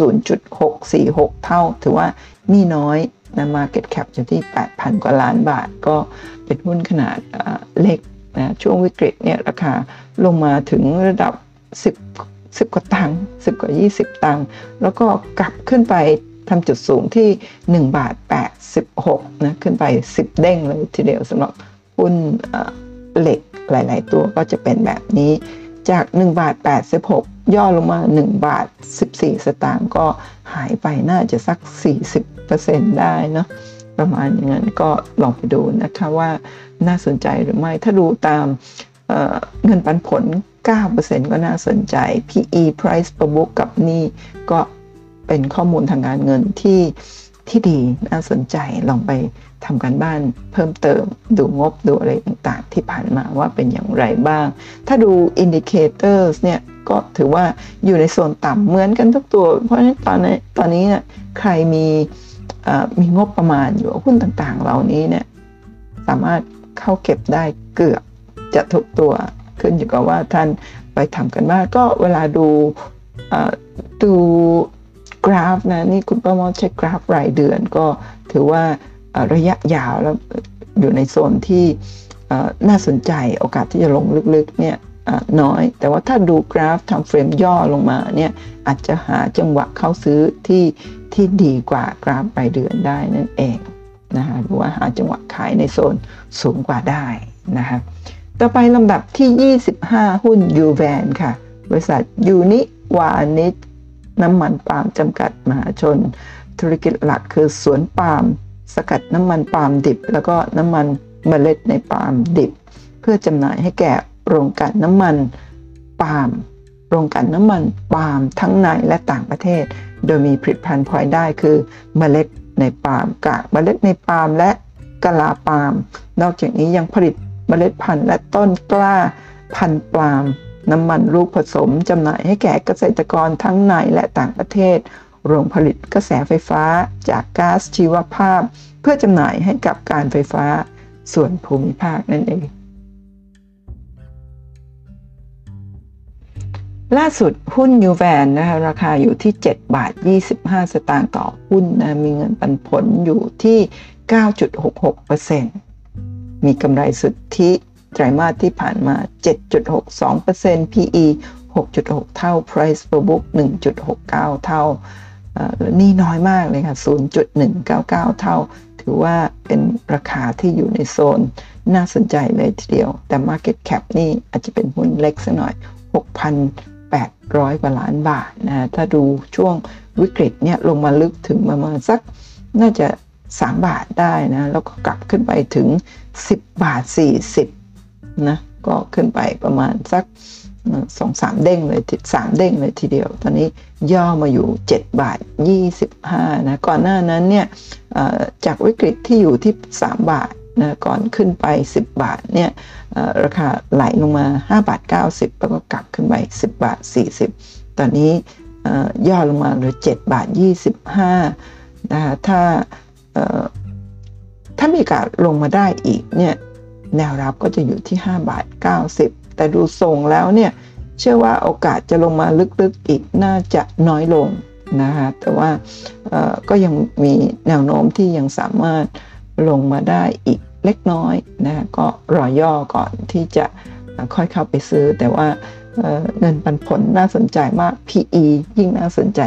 0.646 เท่า ถือว่านี่น้อยนะ market cap อยู่ที่ 8,000 กว่าล้านบาท ก็เป็นหุ้นขนาดเล็กนะ ช่วงวิกฤตเนี่ยราคาลงมาถึงระดับ 10 10 กว่าตังค์10 กว่า 20 ตังค์แล้วก็กลับขึ้นไปทำจุดสูงที่ 1 บาท 86นะขึ้นไป 10 เด้งเลยทีเดียวสำหรับหุ้นเหล็กหลาย ๆ ตัวก็จะเป็นแบบนี้ จาก 1 บาท 86 ย่อลงมา 1 บาท 14 สตางค์ก็หายไปน่าจะสัก 40%ได้เนาะประมาณอย่างนั้นก็ลองไปดูนะคะว่าน่าสนใจหรือไม่ถ้าดูตามเเงินปันผล 9%ก็น่าสนใจ PE price per book กับนี่ก็เป็นข้อมูลทางการเงินที่ที่ดีน่าสนใจลองไปทำการบ้านเพิ่มเติมดูงบดูอะไรต่างๆ ที่ผ่านมาว่าเป็นอย่างไรบ้าง ถ้าดู indicators เนี่ยก็ถือว่าอยู่ในโซนต่ำเหมือนกันทุกตัว เพราะฉะนั้นตอนนี้ตอนนี้เนี่ยใครมีมีงบประมาณอยู่หุ้นต่างๆ เหล่านี้เนี่ยสามารถเข้าเก็บได้เกือบจะทุกตัว ขึ้นอยู่กับว่าท่านไปทำกันบ้านก็เวลาดูดูกราฟนะนี่คุณป้ามอใช้กราฟรายเดือนก็ถือว่าระยะยาวแล้วอยู่ในโซนที่น่าสนใจโอกาสที่จะลงลึกๆเนี่ยน้อย แต่ว่าถ้าดูกราฟทำเฟรมย่อลงมาเนี่ยอาจจะหาจังหวะเข้าซื้อที่ที่ดีกว่ากราฟรายเดือนได้นั่นเองนะคะหรือว่าหาจังหวะขายในโซนสูงกว่าได้นะคะ ต่อไปลำดับที่ 25 หุ้นยูแวนค่ะ บริษัทยูนิวานิชน้ำมันปาล์มจำกัดมหาชน ธุรกิจหลักคือสวนปาล์มสกัดน้ำมันปาล์มดิบ แล้วก็น้ำมันเมล็ดในปาล์มดิบ เพื่อจำหน่ายให้แก่โรงกลั่นน้ำมันปาล์มโรงกลั่นน้ำมันปาล์มทั้งในและต่างประเทศ โดยมีผลิตภัณฑ์พลอยได้คือเมล็ดในปาล์มกากเมล็ดในปาล์มและกะลาปาล์มนอกจากนี้ยังผลิต เมล็ดพันธุ์และต้นกล้าพันธุ์ปาล์มน้ำมันลูกผสมจำหน่ายให้แก่เกษตรกรทั้งในและต่างประเทศ โรงผลิตกระแสไฟฟ้าจากก๊าซชีวภาพ เพื่อจำหน่ายให้กับการไฟฟ้าส่วนภูมิภาคนั่นเอง ล่าสุดหุ้นยูแวนนะคะราคาอยู่ที่ 7 บาท 25 สตางค์ต่อหุ้นนะมีเงินปันผลอยู่ที่ 9.66% มีกำไรสุทธิไตรมาสที่ผ่านมา 7.62% PE 6.6 เท่า Price per book 1.69 เท่านี่น้อยมากเลยค่ะ 0.199 เท่า ถือว่าเป็นราคาที่อยู่ในโซน น่าสนใจเลยทีเดียว แต่ Market Cap นี่อาจจะเป็นหุ้นเล็กสักหน่อย 6,800 กว่าล้านบาทนะ ถ้าดูช่วงวิกฤตเนี่ยลงมาลึกถึงประมาณสัก น่าจะ 3 บาทได้นะ แล้วก็กลับขึ้นไปถึง 10 บาท 40นะก็ขึ้นไปประมาณสักสองสามเด้งเลยสามเด้งเลยทีเดียว ตอนนี้ย่อมาอยู่ 7 บาท 25นะก่อนหน้านั้นเนี่ยจากวิกฤตที่อยู่ที่ 3 บาทนะก่อนขึ้นไป 10 บาทเนี่ยราคาไหลลงมา 5 บาท 90 แล้วก็กลับขึ้นไป 10 บาท 40 ตอนนี้ย่อลงมาเหลือ 7 บาท 25นะถ้า ถ้ามีการลงมาได้อีกเนี่ยแนวรับก็จะอยู่ที่ 5 บาท 90 แต่ดูทรงแล้วเนี่ยเชื่อว่าโอกาสจะลงมาลึกๆอีกน่าจะน้อยลงนะคะแต่ว่าก็ยังมีแนวโน้มที่ยังสามารถลงมาได้อีกเล็กน้อยนะก็รอย่อก่อนที่จะค่อยเข้าไปซื้อ แต่ว่าเงินปันผลน่าสนใจมาก PE ยิ่งน่าสนใจ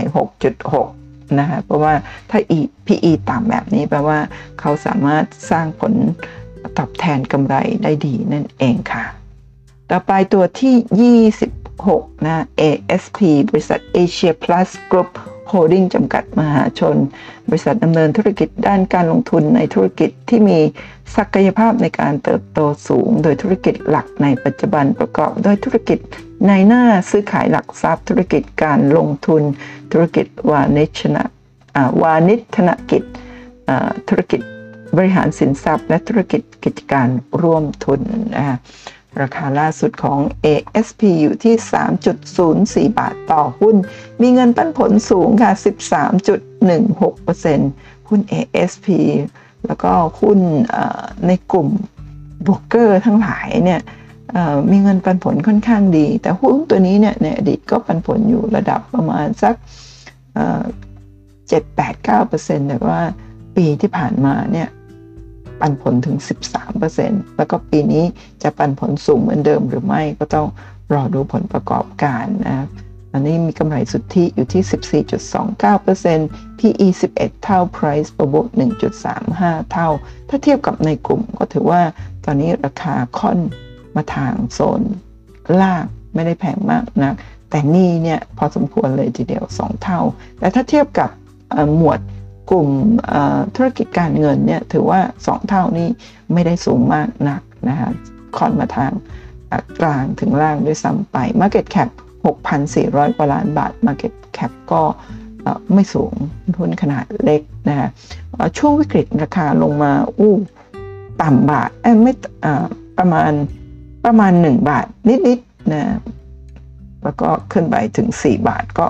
6.6 นะคะเพราะว่าถ้า PE ต่ำแบบนี้แปลว่าเขาสามารถสร้างผลตอบแทนกำไรได้ดีนั่นเองค่ะ ต่อไปตัวที่ 26 นะ ASP บริษัท Asia Plus Group โฮลดิ้งส์ จำกัดมหาชน บริษัทดำเนินธุรกิจด้านการลงทุนในธุรกิจที่มีศักยภาพในการเติบโตสูง โดยธุรกิจหลักในปัจจุบันประกอบด้วยธุรกิจนายหน้าซื้อขายหลักทรัพย์ธุรกิจการลงทุน ธุรกิจวานิชนะวานิชนกิจธุรกิจบริหารสินทรัพย์ และธุรกิจกิจการร่วมทุนนะคะราคาล่าสุดของ ASP อยู่ที่ 3.04 บาทต่อหุ้น มีเงินปันผลสูงค่ะ 13.16%หุ้น ASP แล้วก็หุ้นในกลุ่มบล็อกเกอร์ทั้งหลายเนี่ย มีเงินปันผลค่อนข้างดี แต่หุ้นตัวนี้เนี่ยในอดีตก็ปันผลอยู่ระดับประมาณสัก7-8-9%แปดเก้าเปอร์เซ็นต์แต่ว่าปีที่ผ่านมาเนี่ยปันผลถึง 13%แล้วก็ปีนี้จะปันผลสูงเหมือนเดิมหรือไม่ก็ต้องรอดูผลประกอบการนะอันนี้มีกำไรสุทธิอยู่ที่ 14.29% PE 11 เท่า Price per book 1.35 เท่า ถ้าเทียบกับในกลุ่มก็ถือว่าตอนนี้ราคาค่อน มาทางโซนล่างไม่ได้แพงมากนะแต่นี่เนี่ยพอสมควรเลยทีเดียว 2 เท่า แต่ถ้าเทียบกับหมวดกลุ่มธุรกิจการเงินเนี่ยถือว่า 2 เท่านี้ไม่ได้สูงมากนักนะคะคอนมาทางกลางถึงล่างด้วยซ้ำไป Market Cap 6,400 กว่าล้านบาท Market Cap ก็ไม่สูงทุนขนาดเล็กนะฮะช่วงวิกฤตราคาลงมาอู้ต่ำบาทไม่ประมาณ ประมาณ 1 บาทนิดๆนะแล้วก็ขึ้นไปถึง 4 บาทก็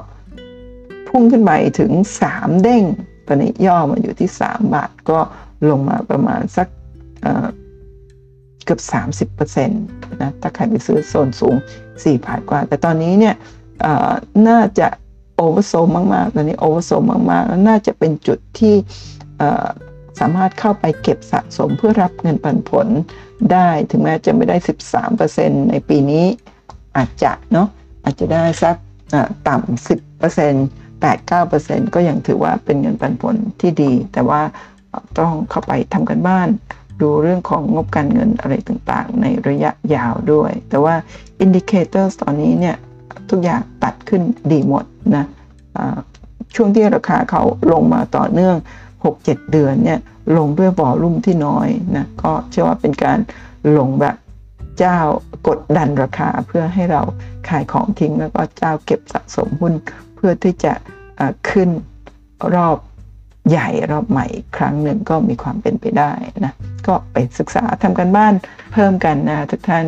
พุ่งขึ้นไปถึง 3 เด้ง ตอนนี้ย่อมาอยู่ที่ 3 บาทก็ลงมาประมาณสักเกือบ 30%นะถ้าใครไปซื้อโซนสูง 4 บาทกว่า แต่ตอนนี้เนี่ยน่าจะโอเวอร์โซมาก ๆ ตอนนี้โอเวอร์โซมาก ๆ แล้วน่าจะเป็นจุดที่สามารถเข้าไปเก็บสะสมเพื่อรับเงินปันผล ได้ถึงแม้จะไม่ได้ 13%ในปีนี้ อาจจะเนาะอาจจะได้สักต่ำ10% 8-9%ก็ยังถือว่าเป็นเงินปันผลที่ดี แต่ว่าต้องเข้าไปทำการบ้าน ดูเรื่องของงบการเงินอะไรต่างๆ ในระยะยาวด้วย แต่ว่า indicator ตอนนี้เนี่ย ทุกอย่างตัดขึ้นดีหมดนะช่วงที่ราคาเขาลงมาต่อเนื่อง 6-7 เดือนเนี่ยลงด้วยบอลุ่มที่น้อยนะก็เชื่อว่าเป็นการลงแบบเจ้ากดดันราคาเพื่อให้เราขายของทิ้งแล้วก็เจ้าเก็บสะสมหุ้น เพื่อที่จะขึ้นรอบใหญ่รอบใหม่อีกครั้งหนึ่งก็มีความเป็นไปได้นะก็ไปศึกษาทำกันบ้านเพิ่มกันนะทุกท่าน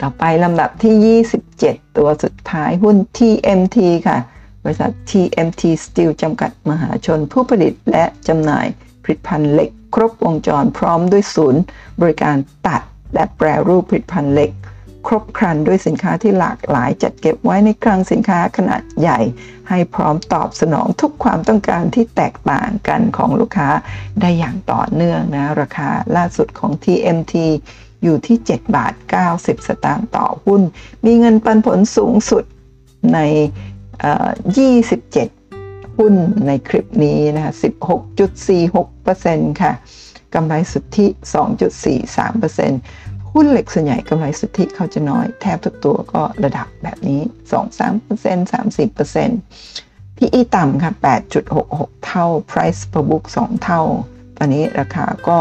ต่อไปลำดับที่ 27 ตัวสุดท้ายหุ้น TMT ค่ะ บริษัท TMT Steel จำกัดมหาชน ผู้ผลิตและจำหน่ายผลิตภัณฑ์เหล็ก ครบวงจรพร้อมด้วยศูนย์ บริการตัดและแปรรูปผลิตภัณฑ์เหล็ก ครบครันด้วยสินค้าที่หลากหลายจัดเก็บไว้ในคลังสินค้าขนาดใหญ่ ให้พร้อมตอบสนองทุกความต้องการที่แตกต่างกันของลูกค้าได้อย่างต่อเนื่องนะราคาล่าสุดของ TMT อยู่ที่ 7 บาท 90 สตางค์ต่อหุ้น มีเงินปันผลสูงสุดใน 27 หุ้นในคลิปนี้นะคะ 16.46%ค่ะกำไรสุทธิ 2.43%หุ้นเหล็กส่วนใหญ่กำไรสุทธิเขาจะน้อย แทบทุกตัวก็ระดับแบบนี้ 2-3% 30% PE ต่ำค่ะ 8.66 เท่า Price per book 2 เท่า ตอนนี้ราคาก็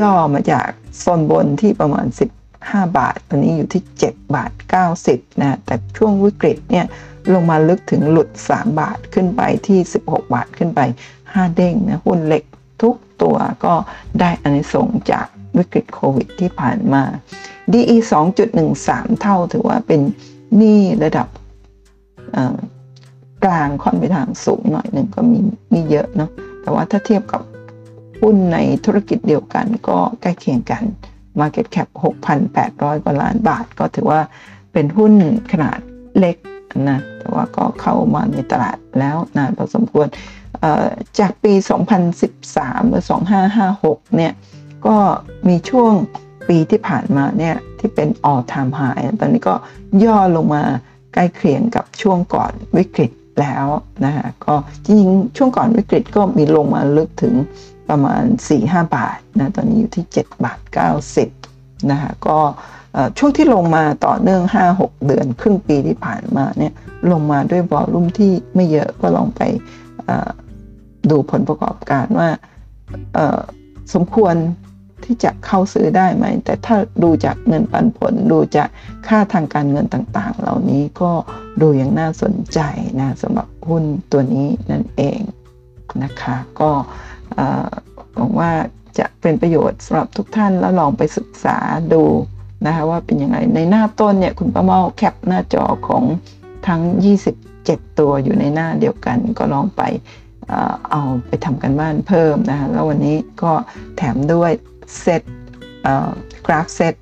ย่อมาจากโซนบนที่ประมาณ 10 5 บาท ตอนนี้อยู่ที่ 7 บาท 90 นะ แต่ช่วงวิกฤตเนี่ยลงมาลึกถึงหลุด 3 บาทขึ้นไปที่ 16 บาทขึ้นไป 5 เด้งนะหุ้นเหล็กทุกตัวก็ได้อานิสงจากวิกฤตโควิดที่ผ่านมา DE 2.13 เท่าถือว่าเป็นหนี้ระดับกลางค่อนไปทางสูงหน่อยหนึ่งก็มีมีเยอะเนาะแต่ว่าถ้าเทียบกับหุ้นในธุรกิจเดียวกันก็ใกล้เคียงกัน Market Cap 6,800 กว่าล้านบาท ก็ถือว่าเป็นหุ้นขนาดเล็กนะแต่ว่าก็เข้ามาในตลาดแล้วนานพอสมควรจากปี 2013 หรือ 2556 เนี่ย ก็มีช่วงปีที่ผ่านมาเนี่ย ที่เป็น all time high ตอนนี้ก็ย่อลงมาใกล้เคียงกับช่วงก่อนวิกฤตแล้วนะฮะก็จริงๆช่วงก่อนวิกฤตก็มีลงมาลึกถึง ประมาณ 4-5 บาทนะตอนนี้อยู่ที่ 7 บาท 90นะคะก็ช่วงที่ลงมาต่อเนื่อง 5-6 เดือนครึ่งปีที่ผ่านมาเนี่ยลงมาด้วยวอลลุ่มที่ไม่เยอะก็ลองไปดูผลประกอบการว่าสมควรที่จะเข้าซื้อได้ไหม แต่ถ้าดูจากเงินปันผล ดูจากค่าทางการเงินต่างๆ เหล่านี้ก็ดูอย่างน่าสนใจนะสำหรับหุ้นตัวนี้นั่นเองนะคะ ก็ หวังว่าจะเป็นประโยชน์สำหรับทุกท่านแล้วลองไปศึกษาดูนะคะว่าเป็นยังไงในหน้าต้นเนี่ยคุณป้าเมาแคปหน้าจอของทั้ง 27 ตัวอยู่ในหน้าเดียวกัน ก็ลองไปเอาไปทำกันบ้านเพิ่มนะคะแล้ววันนี้ก็แถมด้วยเซตกราฟเซต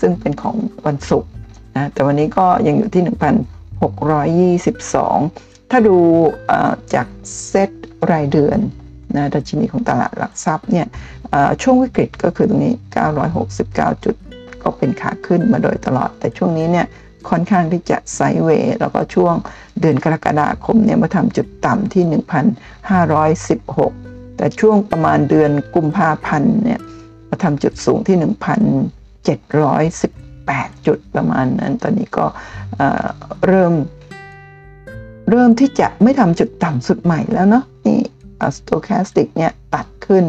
ซึ่งเป็นของวันศุกร์นะแต่วันนี้ก็ยังอยู่ที่ 1,622 ถ้าดูจากเซตรายเดือน นะดัชนีของตลาดหลักทรัพย์เนี่ยช่วงวิกฤตก็คือตรงนี้ 969 จุดก็เป็นขาขึ้นมาโดยตลอด แต่ช่วงนี้เนี่ยค่อนข้างที่จะไซเวย์แล้วก็ช่วงเดือนกรกฎาคมเนี่ยมาทำจุดต่ำที่ 1,516 แต่ช่วงประมาณเดือนกุมภาพันธ์เนี่ยมาทำจุดสูงที่ 1,718 จุดประมาณนั้น ตอนนี้ก็เริ่ม เริ่มที่จะไม่ทำจุดต่ำสุดใหม่แล้วเนาะนี่ สโตแคสติกเนี่ยตัดขึ้น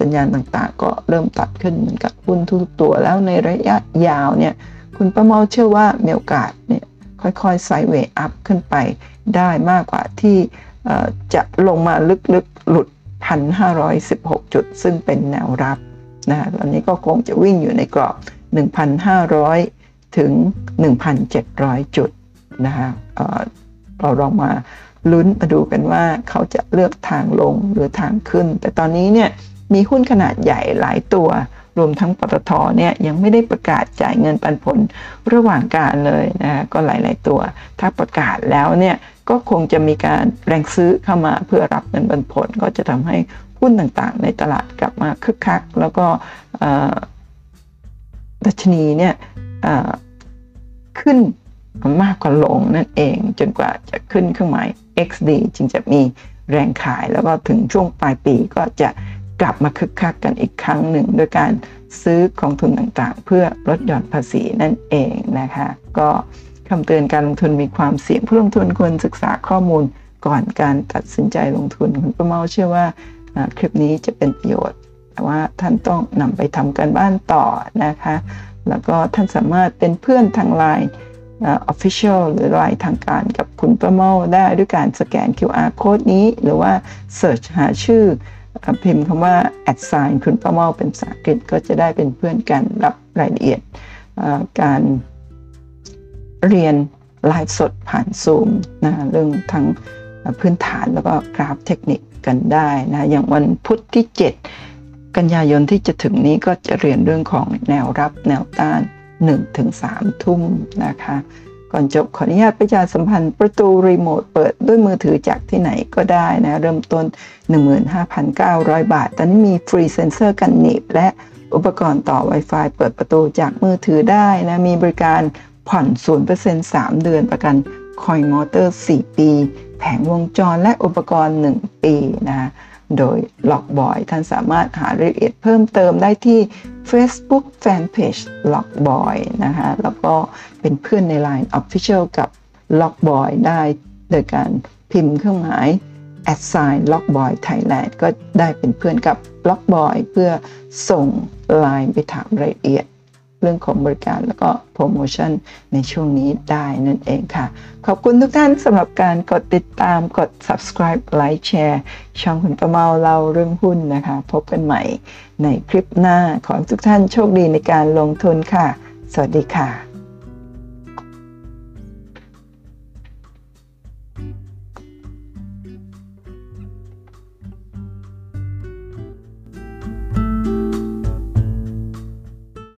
สัญญาณต่างๆ ก็เริ่มตัดขึ้นเหมือนกับหุ้นทุกตัวแล้วในระยะยาวเนี่ยคุณประเมาเชื่อว่ามีโอกาสเนี่ยค่อยๆไซด์เวย์อัพขึ้นไปได้มากกว่าที่จะลงมาลึกๆหลุด 1,516 จุด ซึ่งเป็นแนวรับนะตอนนี้ก็คงจะวิ่งอยู่ในกรอบ 1,500 ถึง 1,700 จุดนะคะเราลองมา ลุ้นมาดูกันว่าเขาจะเลือกทางลงหรือทางขึ้น แต่ตอนนี้เนี่ยมีหุ้นขนาดใหญ่หลายตัว รวมทั้งปตทเนี่ยยังไม่ได้ประกาศจ่ายเงินปันผลระหว่างการเลยนะก็หลาย ๆ ตัว ถ้าประกาศแล้วเนี่ยก็คงจะมีการแรงซื้อเข้ามาเพื่อรับเงินปันผล ก็จะทำให้หุ้นต่างๆ ในตลาดกลับมาคึกคัก แล้วก็ดัชนีเนี่ยขึ้น มากกว่าลงนั่นเอง จนกว่าจะขึ้นเครื่องหมาย XD จึงจะมีแรงขายแล้วก็ถึงช่วงปลายปีก็จะกลับมาคึกคักกันอีกครั้งหนึ่ง โดยการซื้อกองทุนต่างๆ เพื่อลดหย่อนภาษีนั่นเองนะคะ ก็คำเตือนการลงทุนมีความเสี่ยงผู้ลงทุนควรศึกษาข้อมูลก่อนการตัดสินใจลงทุนคุณประเมาเชื่อว่าคลิปนี้จะเป็นประโยชน์ แต่ว่าท่านต้องนำไปทำการบ้านต่อนะคะ แล้วก็ท่านสามารถเป็นเพื่อนทางไลน์ Official หรือไลน์ทางการกับคุณประเมาได้ด้วยการสแกน QR code นี้ หรือว่า Search หาชื่อพิมพ์คำว่า a d sign คุณป้าเมาเป็นภาษาอังกฤษก็จะได้เป็นเพื่อนกันรับรายละเอียดการเรียนไลฟ์สดผ่านซูมนะเรื่องทั้งพื้นฐานแล้วก็กราฟเทคนิคกันได้นะอย่างวันพุธที่ 7 กันยายนที่จะถึงนี้ก็จะเรียนเรื่องของแนวรับแนวต้าน 1-3ทุ่มนะคะ ก่อนจบขออนุญาตประชาสัมพันธ์ประตูรีโมทเปิดด้วยมือถือจากที่ไหนก็ได้นะ เริ่มต้น 15,900 บาท ตอนนี้มีฟรีเซนเซอร์กันหนีบและอุปกรณ์ต่อ Wi-Fi เปิดประตูจากมือถือได้นะ มีบริการผ่อน 0% 3 เดือนประกันคอยล์มอเตอร์ 4 ปี แผงวงจรและอุปกรณ์ 1 ปีนะ โดยล็อกบอย ท่านสามารถหารายละเอียดเพิ่มเติมได้ที่ Facebook Fanpage ล็อกบอยนะคะแล้วก็เป็นเพื่อนใน Line Official กับล็อกบอยได้ โดยการพิมพ์เครื่องหมาย a d sign ล็อกบอยไทยแลนด์ก็ได้เป็นเพื่อนกับล็อกบอยเพื่อส่งไลน์ไปถามรายละเอียด เรื่องของบริการแล้วก็โปรโมชั่นในช่วงนี้ได้นั่นเองค่ะ ขอบคุณทุกท่านสำหรับการกดติดตามกด subscribe like share ช่องคุณประเมาเล่าเรื่องหุ้นนะคะ พบกันใหม่ในคลิปหน้าขอทุกท่านโชคดีในการลงทุนค่ะ สวัสดีค่ะ